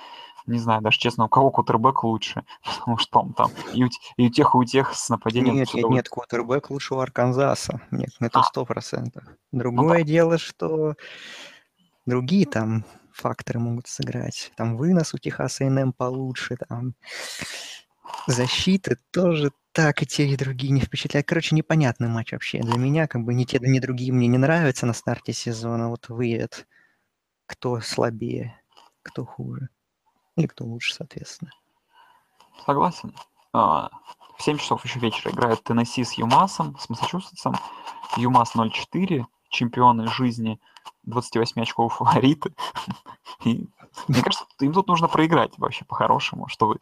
Не знаю, даже честно, у кого квотербек лучше, потому что он там и у, и у тех, и у тех с нападением... Нет, нет, нет, квотербек лучше у Арканзаса. Нет, это сто процентов. Другое ну, да. дело, что другие там факторы могут сыграть. Там вынос у Техаса НМ получше, там защиты тоже так и те, и другие не впечатляют. Короче, непонятный матч вообще. Для меня как бы ни те, ни другие мне не нравятся на старте сезона. Вот выявят, кто слабее, кто хуже. Или кто лучше, соответственно. Согласен. А, в 7 часов еще вечера играют Теннесси с Юмасом, с Массачусетсом. Юмас 0-4, чемпионы жизни – 28 очков фавориты. И, мне кажется, им тут нужно проиграть вообще по-хорошему, чтобы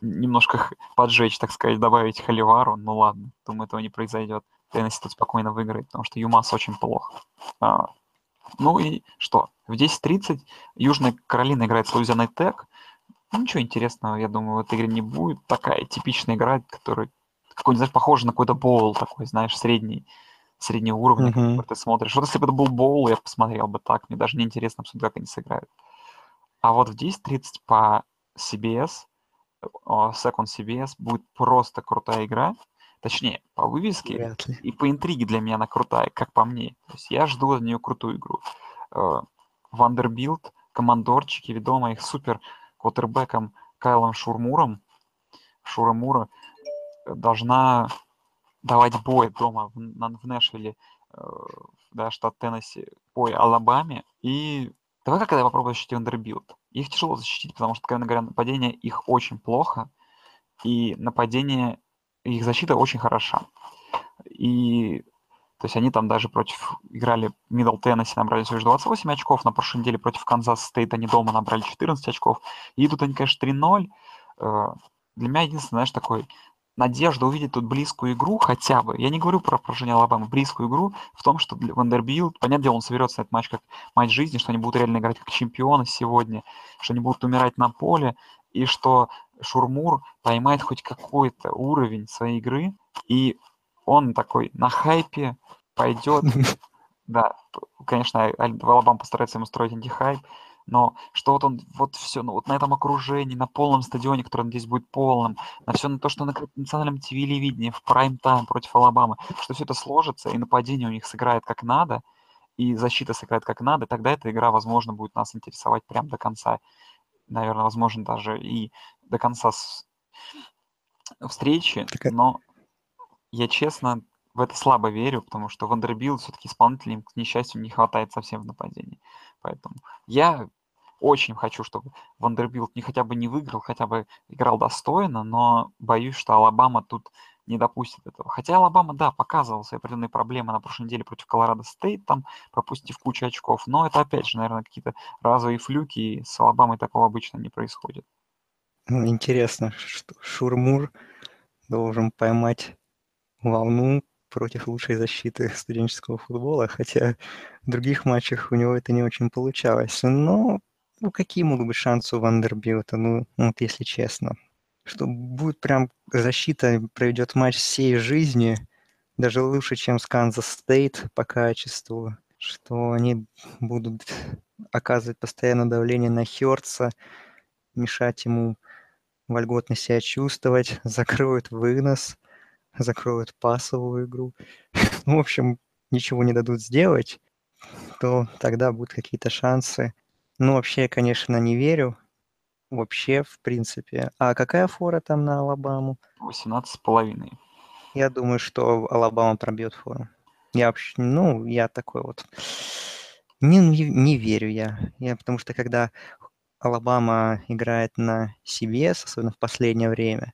немножко поджечь, так сказать, добавить Холивару. Ну ладно, думаю, этого не произойдет. Теннесси тут спокойно выиграет, потому что Юмас очень плохо. А, ну и что? В 10.30 Южная Каролина играет с Луизианой Тек. Ну, ничего интересного, я думаю, в этой игре не будет. Такая типичная игра, которая какой-нибудь, знаешь, похожа на какой-то боул такой, знаешь, средний среднего уровня, uh-huh. ты смотришь. Вот если бы это был боул, я посмотрел бы так. Мне даже не интересно абсолютно, как они сыграют. А вот в 10.30 по CBS, Second CBS, будет просто крутая игра. Точнее, по вывеске и по интриге для меня она крутая, как по мне. То есть я жду от нее крутую игру. Вандербилт, командорчики, ведомые их супер квотербеком Кайлом Шурмуром, Шурамура, должна давать бой дома в, в Нэшвилле, э, да, штат Теннесси, по Алабаме. И давай когда я попробую защитить Вандербилт. Их тяжело защитить, потому что, когда говоря, нападение их очень плохо, и нападение, их защита очень хороша. И то есть они там даже против играли Мидл Теннесси, набрали всего лишь 28 очков, на прошлой неделе против Канзас Стейт они дома набрали 14 очков. И идут они, конечно, 3-0. Э, для меня единственное, знаешь, такой надежда увидеть тут близкую игру хотя бы, я не говорю про поражение Алабамы, близкую игру в том, что Вандербилт, понятное дело, он соберется на этот матч как матч жизни, что они будут реально играть как чемпионы сегодня, что они будут умирать на поле, и что Шурмур поймает хоть какой-то уровень своей игры, и он такой на хайпе пойдет, да, конечно, Алабама постарается ему строить антихайп, но что вот он вот все, ну вот на этом окружении, на полном стадионе, который, надеюсь, будет полным, на все на то, что на национальном телевидении, в прайм-тайм против Алабамы, что все это сложится, и нападение у них сыграет как надо, и защита сыграет как надо, тогда эта игра, возможно, будет нас интересовать прям до конца. Наверное, возможно, даже и до конца встречи, но я честно в это слабо верю, потому что Вандербилт все-таки исполнителям, к несчастью, не хватает совсем в нападении. Поэтому я очень хочу, чтобы Вандербилт не хотя бы не выиграл, хотя бы играл достойно, но боюсь, что Алабама тут не допустит этого. Хотя Алабама, да, показывал свои определенные проблемы на прошлой неделе против Колорадо Стейт, там пропустив кучу очков, но это опять же, наверное, какие-то разовые флюки, и с Алабамой такого обычно не происходит. Ну, интересно, что Шурмур должен поймать волну против лучшей защиты студенческого футбола, хотя в других матчах у него это не очень получалось. Но ну, какие могут быть шансы у Вандербилта, ну, ну, вот если честно? Что будет прям защита, проведет матч всей жизни, даже лучше, чем с Канзас Стейт по качеству, что они будут оказывать постоянное давление на Хёрца, мешать ему вольготно себя чувствовать, закроют вынос, закроют пасовую игру, ну, в общем, ничего не дадут сделать, то тогда будут какие-то шансы. Ну, вообще я, конечно, не верю вообще, в принципе. А какая фора там на Алабаму? 18,5. Я думаю, что Алабама пробьет фору. Я вообще, ну, я такой вот... Не, не, не верю я. я. Потому что когда Алабама играет на CBS, особенно в последнее время,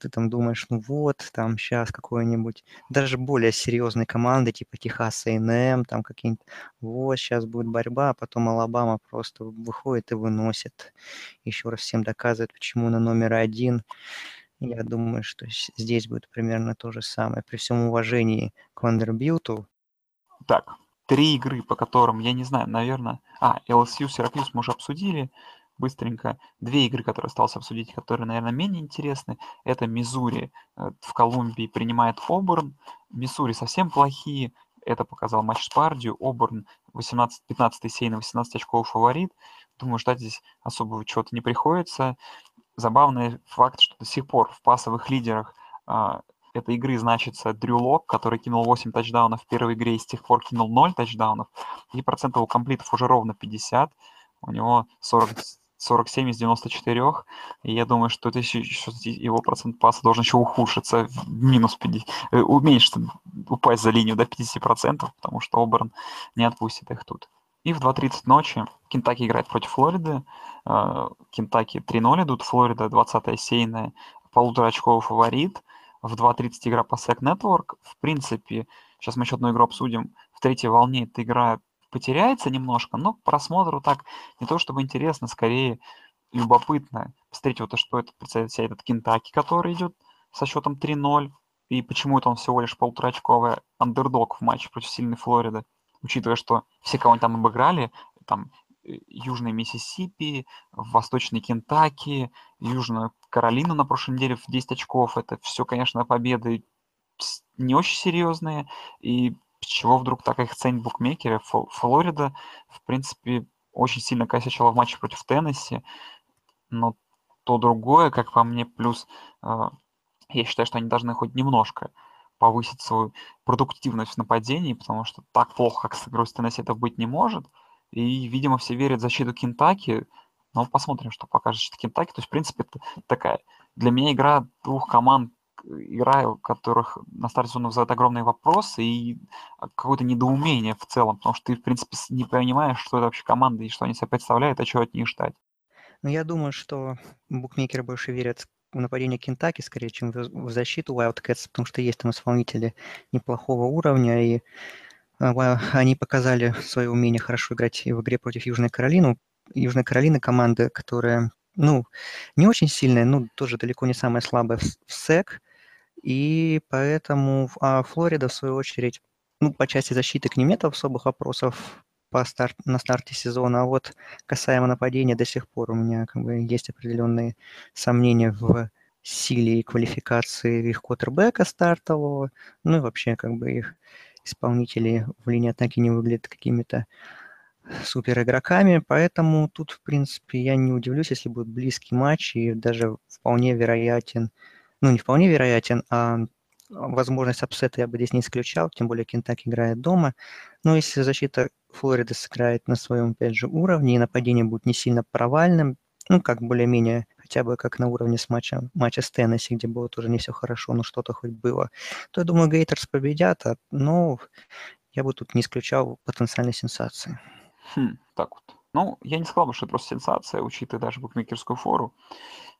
ты там думаешь, ну вот, там сейчас какой-нибудь, даже более серьезные команды, типа Техас A&M, там какие-нибудь, вот, сейчас будет борьба, а потом Алабама просто выходит и выносит. Еще раз всем доказывает, почему на номер один. Я думаю, что здесь будет примерно то же самое. При всем уважении к Вандербилту. Так, три игры, по которым, я не знаю, наверное... А, LSU, Сиракьюз мы уже обсудили быстренько. Две игры, которые осталось обсудить, которые, наверное, менее интересны. Это Миссури э, в Колумбии принимает Оберн. Миссури совсем плохие. Это показал матч с Пардию. Оберн 18, 15 сей на 18 очков фаворит. Думаю, ждать здесь особого чего-то не приходится. Забавный факт, что до сих пор в пасовых лидерах а, этой игры значится Дрю Лок, который кинул 8 тачдаунов в первой игре и с тех пор кинул 0 тачдаунов. И процентов у комплитов уже ровно 50. У него 40, 47 из 94, и я думаю, что, это еще, его процент паса должен еще ухудшиться, минус 50, э, уменьшиться, упасть за линию до 50%, потому что Оберн не отпустит их тут. И в 2.30 ночи Кентаки играет против Флориды. Э, Кентаки 3-0 идут, Флорида 20-я сейная, полутораочковый фаворит. В 2.30 игра по SEC Network. В принципе, сейчас мы еще одну игру обсудим. В третьей волне эта игра потеряется немножко, но к просмотру так не то чтобы интересно, скорее любопытно посмотреть вот что это представляет себя этот Кентаки, который идет со счетом 3-0, и почему это он всего лишь полуторачковый андердог в матче против сильной Флориды, учитывая, что все, кого они там обыграли, там э, Южный Миссисипи, Восточный Кентаки, Южную Каролину на прошлой неделе в 10 очков. Это все, конечно, победы не очень серьезные. И чего вдруг так их ценят букмекеры? Флорида, в принципе, очень сильно косячила в матче против Теннесси, но то другое, как по мне, плюс э, я считаю, что они должны хоть немножко повысить свою продуктивность в нападении, потому что так плохо, как с игрой с Теннесси, это быть не может. И, видимо, все верят в защиту Кентаки, но посмотрим, что покажет Кентаки. То есть, в принципе, это такая для меня игра двух команд игра, у которых на старте сезона вызывает огромные вопросы и а, какое-то недоумение в целом, потому что ты, в принципе, не понимаешь, что это вообще команда и что они себя представляют, а чего от них ждать. Ну, я думаю, что букмекеры больше верят в нападение Кентаки, скорее, чем в защиту Wildcats, потому что есть там исполнители неплохого уровня, и а, они показали свое умение хорошо играть в игре против Южной Каролины. Южная Каролина команда, которая, ну, не очень сильная, но тоже далеко не самая слабая в СЭК, и поэтому а Флорида, в свою очередь, ну, по части защиты к ним нет особых вопросов по старт, на старте сезона, а вот касаемо нападения до сих пор у меня как бы есть определенные сомнения в силе и квалификации их квотербека стартового, ну и вообще как бы их исполнители в линии атаки не выглядят какими-то супер игроками, поэтому тут, в принципе, я не удивлюсь, если будет близкий матч и даже вполне вероятен ну, не вполне вероятен, а возможность апсета я бы здесь не исключал, тем более Кентаки играет дома. Но если защита Флориды сыграет на своем, опять же, уровне, и нападение будет не сильно провальным, ну, как более-менее, хотя бы как на уровне с матча, матча с Теннесси, где было тоже не все хорошо, но что-то хоть было, то, я думаю, Гейтерс победят, а, но я бы тут не исключал потенциальной сенсации. Хм, так вот. Ну, я не сказал бы, что это просто сенсация, учитывая даже букмекерскую фору,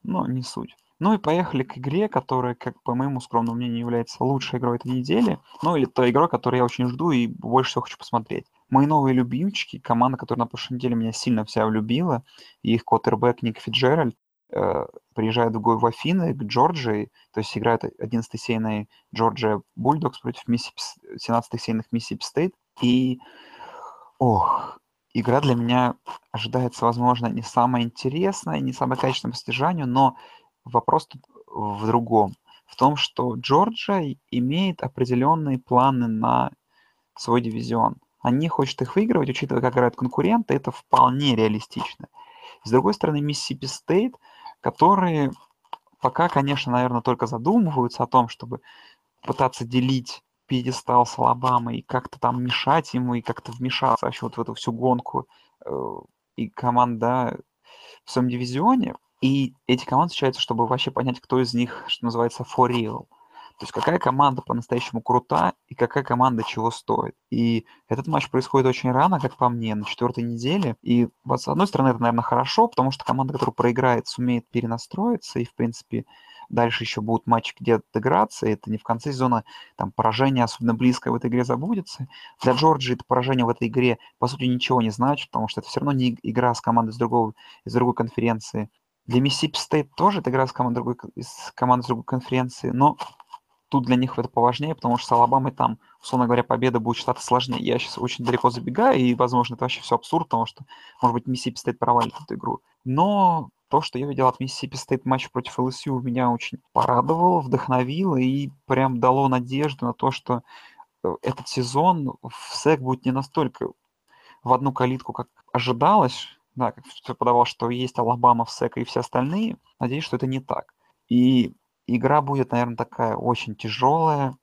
но не суть. Ну и поехали к игре, которая, как по моему скромному мнению, является лучшей игрой этой недели. Ну или той игрой, которую я очень жду и больше всего хочу посмотреть. Мои новые любимчики, команда, которая на прошлой неделе меня сильно вся влюбила, и их квотербек Ник Фицджеральд, э, приезжает в, в Афины, к Джорджии, то есть играет 11-й сеяной Джорджия Bulldogs против 17-х сеяных Миссисипи Стейт. И, ох, игра для меня ожидается, возможно, не самая интересная, не самая качественная по содержанию, но вопрос тут в другом. В том, что Джорджия имеет определенные планы на свой дивизион. Они хочет их выигрывать, учитывая, как играют конкуренты, это вполне реалистично. С другой стороны, Миссисипи Стейт, которые пока, конечно, наверное, только задумываются о том, чтобы пытаться делить пьедестал с Алабамой и как-то там мешать ему, и как-то вмешаться вообще вот в эту всю гонку. Э, и команда в своем дивизионе, и эти команды встречаются, чтобы вообще понять, кто из них, что называется, for real. То есть какая команда по-настоящему крута и какая команда чего стоит. И этот матч происходит очень рано, как по мне, на четвертой неделе. И вот, с одной стороны, это, наверное, хорошо, потому что команда, которая проиграет, сумеет перенастроиться и, в принципе, дальше еще будут матчи, где отыграться, и это не в конце сезона там поражение особенно близкое в этой игре забудется. Для Джорджии это поражение в этой игре, по сути, ничего не значит, потому что это все равно не игра с командой из, другого, из другой конференции. Для Миссисипи Стейт тоже это игра с командой, другой, с командой другой конференции, но тут для них это поважнее, потому что с Алабамой там, условно говоря, победа будет считаться сложнее. Я сейчас очень далеко забегаю, и, возможно, это вообще все абсурд, потому что, может быть, Миссисипи Стейт провалит эту игру. Но то, что я видел от Миссисипи Стейт матч против LSU, меня очень порадовало, вдохновило и прям дало надежду на то, что э, этот сезон в СЭК будет не настолько в одну калитку, как ожидалось, да, как подавал, что есть Алабама в СЭК и все остальные. Надеюсь, что это не так. И игра будет, наверное, такая очень тяжелая.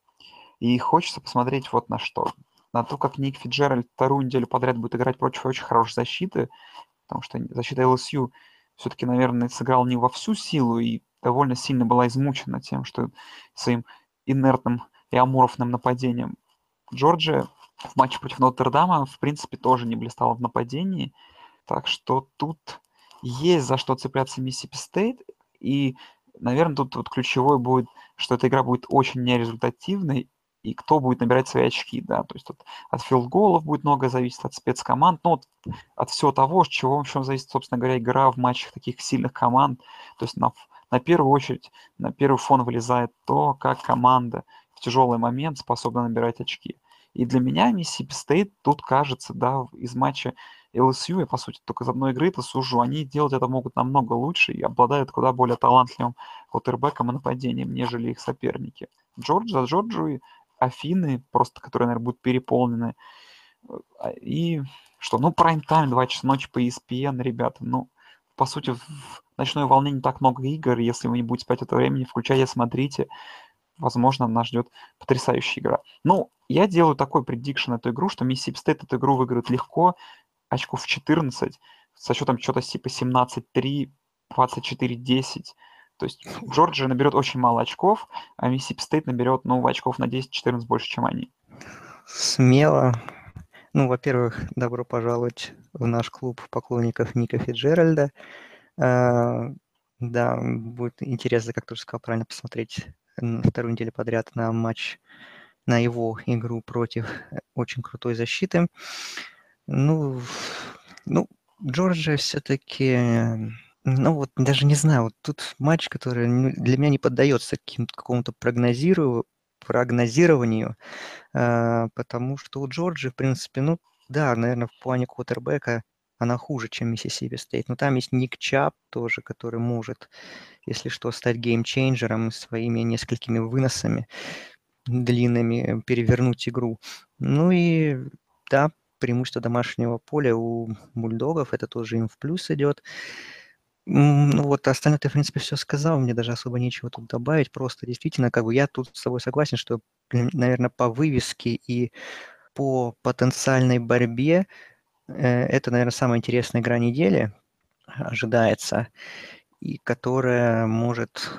И хочется посмотреть вот на что. На то, как Ник Фиджеральд вторую неделю подряд будет играть против очень хорошей защиты, потому что защита ЛСЮ все-таки, наверное, сыграл не во всю силу и довольно сильно была измучена тем, что своим инертным и аморфным нападением. Джорджия в матче против Нотр-Дама, в принципе, тоже не блистала в нападении, так что тут есть за что цепляться Миссисипи Стейт, и наверное, тут вот ключевой будет, что эта игра будет очень нерезультативной, и кто будет набирать свои очки, да, то есть тут от филдголов будет много зависеть, от спецкоманд, ну, вот от всего того, от чего, в общем, зависит, собственно говоря, игра в матчах таких сильных команд, то есть на, на первую очередь, на первый фон вылезает то, как команда в тяжелый момент способна набирать очки. И для меня Миссисипи Стейт тут кажется, да, из матча LSU, я, по сути, только из одной игры это сужу, они делать это могут намного лучше и обладают куда более талантливым квотербеком и нападением, нежели их соперники. Джордж за Джорджию, Афины, просто которые, наверное, будут переполнены. А, и что, ну, прайм-тайм, 2 часа ночи по ESPN, ребята, ну, по сути, в ночной волне не так много игр, если вы не будете спать это времени, включайте, смотрите, возможно, нас ждет потрясающая игра. Ну, я делаю такой prediction эту игру, что Миссисипи Стейт эту игру выиграет легко, очков 14, со счетом что-то типа 17-3, 24-10. То есть Джорджия наберет очень мало очков, а Миссисипи Стейт наберет, ну, очков на 10-14 больше, чем они. Смело. Ну, во-первых, добро пожаловать в наш клуб поклонников Ника Фиджеральда. А, да, будет интересно, как ты уже сказал, правильно посмотреть вторую неделю подряд на матч, на его игру против очень крутой защиты. Ну, ну, Джорджия все-таки, ну вот даже не знаю, вот тут матч, который для меня не поддается какому-то прогнозиру, прогнозированию, э, потому что у Джорджии, в принципе, ну да, наверное, в плане квотербека она хуже, чем Миссисипи Стейт. Но там есть Ник Чабб тоже, который может, если что, стать game changer ом своими несколькими выносами длинными, перевернуть игру. Ну и да, преимущество домашнего поля у бульдогов, это тоже им в плюс идет. Ну вот остальное ты, в принципе, все сказал, мне даже особо нечего тут добавить, просто действительно, как бы я тут с тобой согласен, что, наверное, по вывеске и по потенциальной борьбе э, это, наверное, самая интересная игра недели ожидается, и которая может,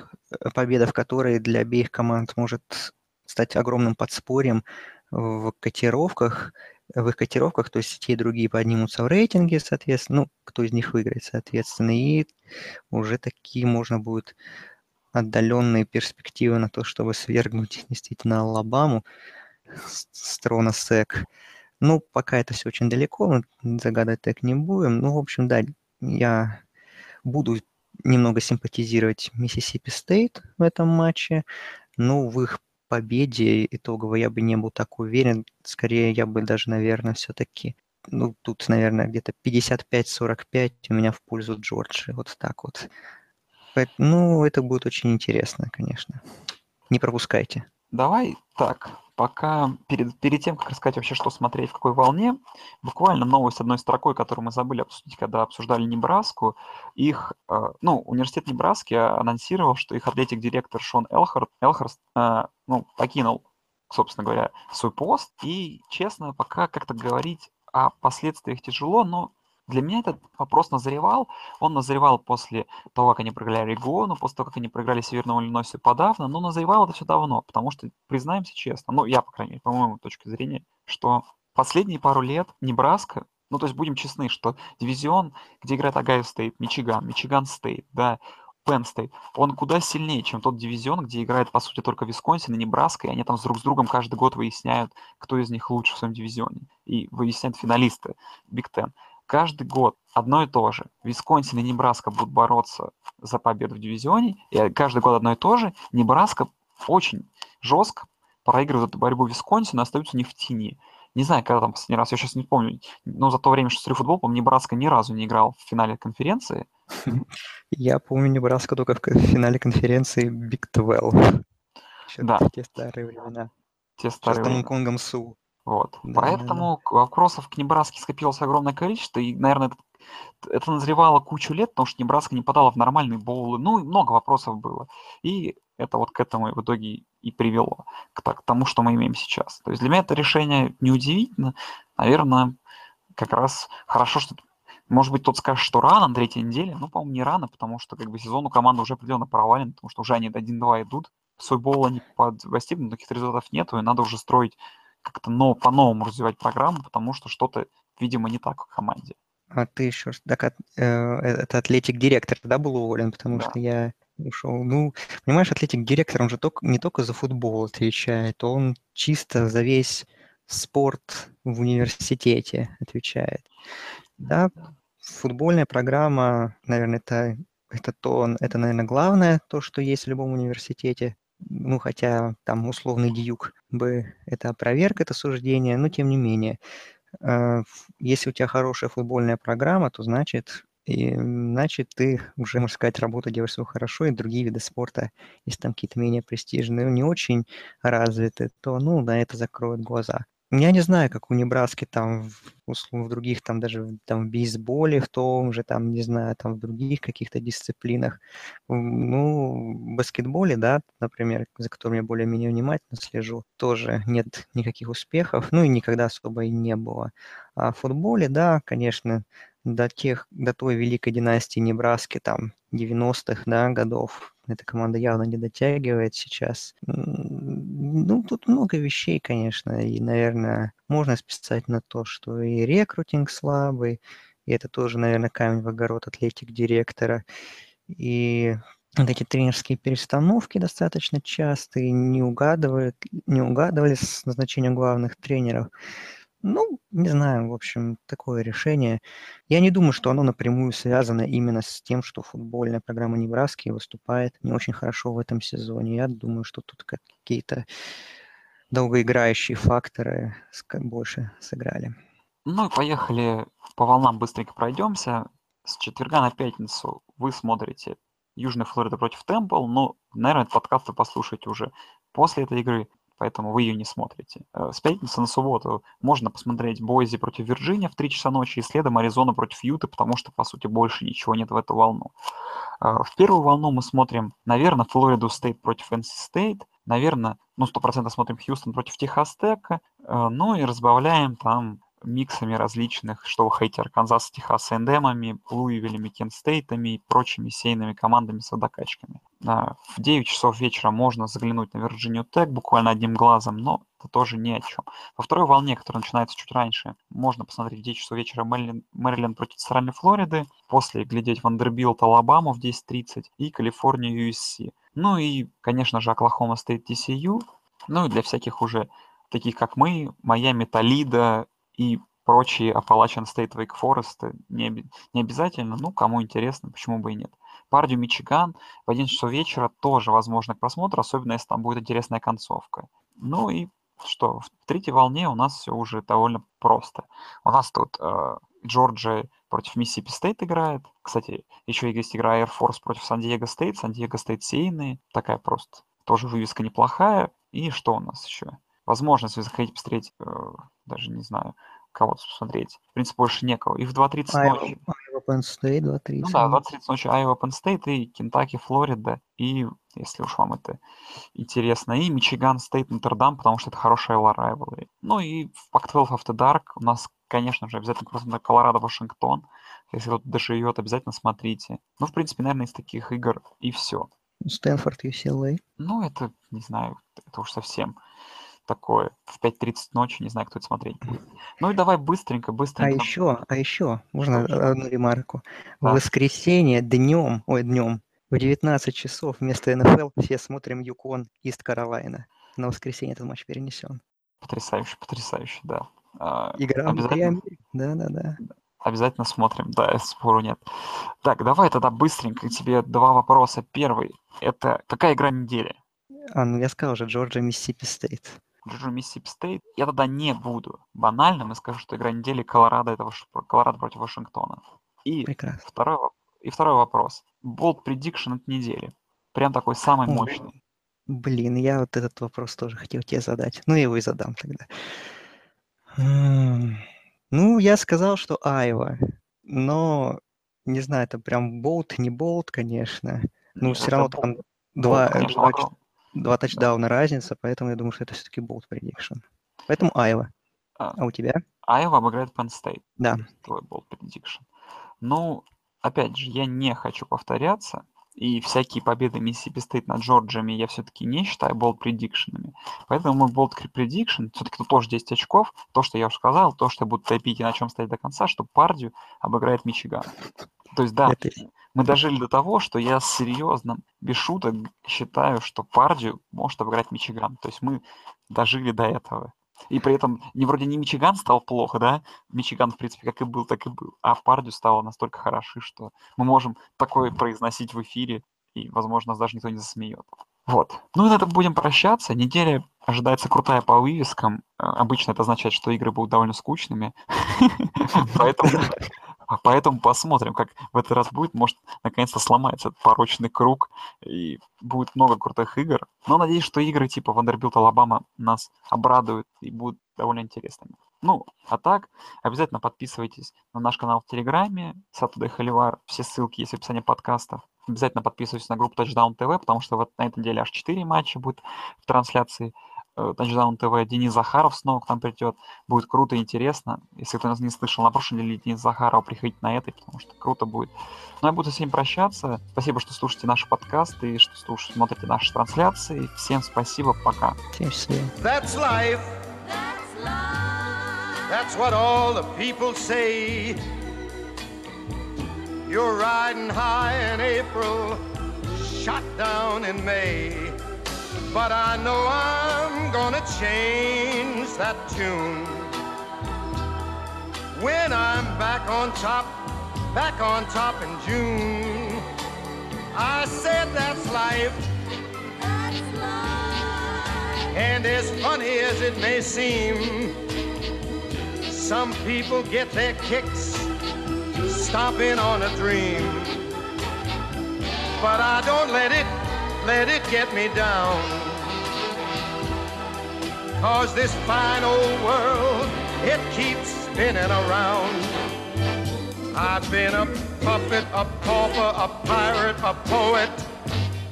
победа в которой для обеих команд может стать огромным подспорьем в котировках, в их котировках, то есть те и другие поднимутся в рейтинге, соответственно, ну, кто из них выиграет, соответственно, и уже такие можно будет отдаленные перспективы на то, чтобы свергнуть действительно Алабаму с трона SEC. Ну, пока это все очень далеко, мы загадать так не будем. Ну, в общем, да, я буду немного симпатизировать Миссисипи Стейт в этом матче, но в их победе итоговой я бы не был так уверен. Скорее, я бы даже, наверное, все-таки, ну, тут, наверное, где-то 55-45 у меня в пользу Джорджии. Вот так вот. Ну, это будет очень интересно, конечно. Не пропускайте. Давай так, пока перед, перед тем, как рассказать вообще, что смотреть, в какой волне, буквально новость одной строкой, которую мы забыли обсудить, когда обсуждали Небраску. Их, э, ну, университет Небраски анонсировал, что их атлетик-директор Шон Элхард, Элхарст, э, ну, покинул, собственно говоря, свой пост. И, честно, пока как-то говорить о последствиях тяжело, но Для меня этот вопрос назревал. Он назревал после того, как они проиграли Орегону, после того, как они проиграли Северному Иллинойсу подавно, но назревал это все давно, потому что, признаемся честно, ну, я, по крайней мере, по моему точке зрения, что последние пару лет Небраска, ну, то есть будем честны, что дивизион, где играет Огайо Стейт, Мичиган, Мичиган Стейт, да, Penn State, он куда сильнее, чем тот дивизион, где играет, по сути, только Висконсин и Небраска, и они там с друг с другом каждый год выясняют, кто из них лучше в своем дивизионе, и выясняют финалисты Биг Ten. Каждый год одно и то же. Висконсин и Небраска будут бороться за победу в дивизионе, и каждый год одно и то же. Небраска очень жестко проигрывает эту борьбу Висконсину, остаются них в тени. Не знаю, когда там последний раз, я сейчас не помню, но за то время, что смотрю футбол, по-моему, Небраска ни разу не играл в финале конференции. Я помню Небраска только в финале конференции Big 12. Еще Да. те старые времена. Те с старые времена. Гонконгом Су. Вот. Да, да, Поэтому вопросов к Небраске скопилось огромное количество, и, наверное, это, это назревало кучу лет, потому что Небраска не попадала в нормальные боулы. Ну, и много вопросов было. И это вот к этому в итоге и привело, к, к тому, что мы имеем сейчас. То есть для меня это решение неудивительно. Наверное, как раз хорошо, что... Может быть, тот скажет, что рано, на третьей неделе. Ну, по-моему, не рано, потому что как бы сезон у команды уже определенно провален, потому что уже они 1-2 идут. Свой боул они под достигнут, каких-то результатов нету, и надо уже строить как-то но, по-новому развивать программу, потому что что-то, видимо, не так в команде. А ты еще... Так, от- э, это атлетик-директор тогда был уволен, потому Да. что я ушел. Ну, понимаешь, атлетик-директор, он же только, не только за футбол отвечает, он чисто за весь спорт в университете отвечает. Да, футбольная программа, наверное, это, это то, это, наверное, главное, то, что есть в любом университете. Ну, хотя там условный дьюк бы это опроверг, это суждение, но тем не менее. Э, Если у тебя хорошая футбольная программа, то значит, и, значит ты уже, можно сказать, работу делаешь свою хорошо, и другие виды спорта, если там какие-то менее престижные, не очень развиты, то, ну, на это закроют глаза. Я не знаю, как у Небраски там в, услов- в других, там даже там в бейсболе, в том же, там, не знаю, там в других каких-то дисциплинах. Ну, в баскетболе, да, например, за которым я более-менее внимательно слежу, тоже нет никаких успехов, ну и никогда особо и не было. А в футболе, да, конечно, до тех, до той великой династии Небраски, там, 90-х, да, годов, эта команда явно не дотягивает сейчас. Ну, тут много вещей, конечно, и, наверное, можно списать на то, что и рекрутинг слабый, и это тоже, наверное, камень в огород атлетик-директора, и вот эти тренерские перестановки достаточно частые, не угадывают, не угадывали с назначением главных тренеров. Ну, не знаю, в общем, такое решение. Я не думаю, что оно напрямую связано именно с тем, что футбольная программа Небраски выступает не очень хорошо в этом сезоне. Я думаю, что тут какие-то долгоиграющие факторы больше сыграли. Ну и поехали по волнам быстренько пройдемся. С четверга на пятницу вы смотрите Южная Флорида против Темпл. Ну, наверное, этот подкаст вы послушаете уже после этой игры, поэтому вы ее не смотрите. Э, С пятницы на субботу можно посмотреть Бойзи против Вирджиния в 3 часа ночи и следом Аризона против Юты, потому что, по сути, больше ничего нет в эту волну. Э, В первую волну мы смотрим, наверное, Флориду Стейт против NC State, наверное, ну, 100% смотрим Хьюстон против Техас Тека, э, ну и разбавляем там миксами различных, что вы хотите, Арканзас с Texas A&M ами, Луивиллями, Кент Стейтами и прочими сеяными командами с водокачками. А, В 9 часов вечера можно заглянуть на Вирджинию Тек буквально одним глазом, но это тоже ни о чем. Во второй волне, которая начинается чуть раньше, можно посмотреть в 10 часов вечера Мэриленд против Центральной Флориды, после глядеть Вандербилт Алабаму в 10.30 и Калифорнию USC. Ну и, конечно же, Оклахома Стейт TCU, ну и для всяких уже таких как мы, Майами Толидо и прочие Appalachian State Wake Forest не, не обязательно, ну, кому интересно, почему бы и нет. Пердью Мичиган в 11 часов вечера тоже возможно к просмотру, особенно если там будет интересная концовка. Ну и что, в третьей волне у нас все уже довольно просто. У нас тут э, Джорджия против Миссисипи Стейт играет. Кстати, еще есть игра Air Force против Сан-Диего Стейт. Сан-Диего Стейт сеяные. Такая просто тоже вывеска неплохая. И что у нас еще? Возможность, если захотите посмотреть, э, даже не знаю, кого посмотреть. В принципе, больше некого. И в 2.30 Айва, ночи. Айва Penn State, 2.30. Ну да, в 2.30 ночи Айова Penn State и Кентаки, Флорида. И, если уж вам это интересно, и Мичиган Стейт Нотр-Дам, потому что это хорошая rivalry. Ну и в Pac-12 After Dark у нас, конечно же, обязательно просто Колорадо, Вашингтон. Если кто-то доживет, обязательно смотрите. Ну, в принципе, наверное, из таких игр и все. Стэнфорд, UCLA. Ну, это, не знаю, это уж совсем такое. В 5.30 ночи, не знаю, кто это смотреть будет. Ну и давай быстренько, А быстренько. еще, а еще, можно еще? одну ремарку? В Да. воскресенье днем, ой, днем, в 19 часов вместо НФЛ все смотрим Юкон, Ист Каролайна. На воскресенье этот матч перенесен. Потрясающе, потрясающе, да. А, Игра обязательно, Америки. Да-да-да. обязательно смотрим, да, спору нет. Так, давай тогда быстренько тебе два вопроса. Первый, это какая игра недели? А, ну я сказал же, Джорджия, Миссисипи Стейт. Джорджия Миссисипи Стейт. Я тогда не буду банальным и скажу, что игра недели Колорадо, это Ваш- Колорадо против Вашингтона. И Прекрасно. второй, и второй вопрос. Bold prediction от недели. Прям такой самый Ой. мощный. Блин, я вот этот вопрос тоже хотел тебе задать. Ну, я его и задам тогда. М, Ну, я сказал, что Айова. Но, не знаю, это прям bold, не bold, конечно. Ну, все равно там два, конечно, два, огром- два тачдауна разница, поэтому я думаю, что это все-таки bold prediction. Поэтому Айова. А, А у тебя? Айова обыграет Penn State. Да. Твой bold prediction. Ну, опять же, я не хочу повторяться. И всякие победы Миссисипи Стейт над Джорджиями я все-таки не считаю bold prediction ами. Поэтому мой болт предикшн, все-таки тут тоже 10 очков. То, что я уже сказал, то, что я буду топить и на чем стоять до конца, что Пардию обыграет Мичиган. То есть, да, Это... мы дожили до того, что я серьезно, без шуток, считаю, что Пардию может обыграть Мичиган. То есть мы дожили до этого. И при этом не вроде не Мичиган стал плохо, да? Мичиган, в принципе, как и был, так и был. А Пардию стало настолько хороши, что мы можем такое произносить в эфире, и, возможно, нас даже никто не засмеет. Вот. Ну и на этом будем прощаться. Неделя ожидается крутая по вывескам. Э, Обычно это означает, что игры будут довольно скучными. Поэтому а Поэтому посмотрим, как в этот раз будет. Может, наконец-то сломается этот порочный круг, и будет много крутых игр. Но надеюсь, что игры типа Vanderbilt Алабама нас обрадуют и будут довольно интересными. Ну, а так, обязательно подписывайтесь на наш канал в Телеграме, Saturday Холивар, все ссылки есть в описании подкастов. Обязательно подписывайтесь на группу Touchdown TV, потому что вот на этой неделе аж 4 матча будет в трансляции э, Touchdown TV. Денис Захаров снова к нам придет. Будет круто и интересно. Если кто нас не слышал на прошлой неделе Денис Захарова, приходите на этой, потому что круто будет. Ну, я буду с ним прощаться. Спасибо, что слушаете наши подкасты и что слушаете, смотрите наши трансляции. Всем спасибо, пока. Всем счастливо. That's life. That's life. That's what all the people say. You're riding high in April, shot down in May. But I know I'm gonna change that tune. When I'm back on top, back on top in June. I said that's life. That's life. And as funny as it may seem, some people get their kicks stomping on a dream. But I don't let it, let it get me down. Cause this fine old world, it keeps spinning around. I've been a puppet, a pauper, a pirate, a poet,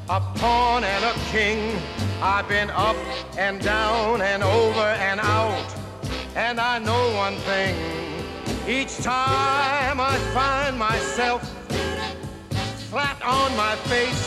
a pawn and a king. I've been up and down and over and out. And I know one thing. Each time I find myself flat on my face,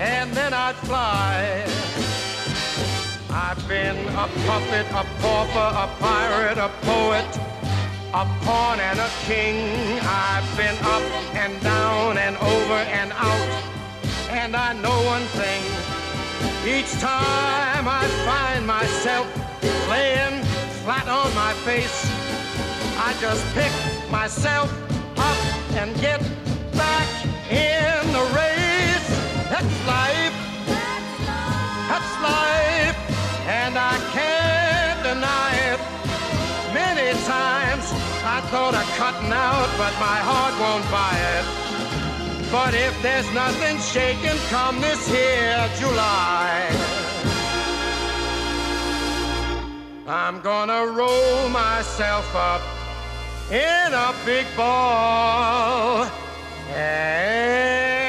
and then I'd fly. I've been a puppet, a pauper, a pirate, a poet, a pawn and a king. I've been up and down and over and out. And I know one thing. Each time I find myself laying flat on my face, I just pick myself up and get back in. That's life. That's life. And I can't deny it. Many times I thought of cutting out, but my heart won't buy it. But if there's nothing shaking come this here July, I'm gonna roll myself up in a big ball and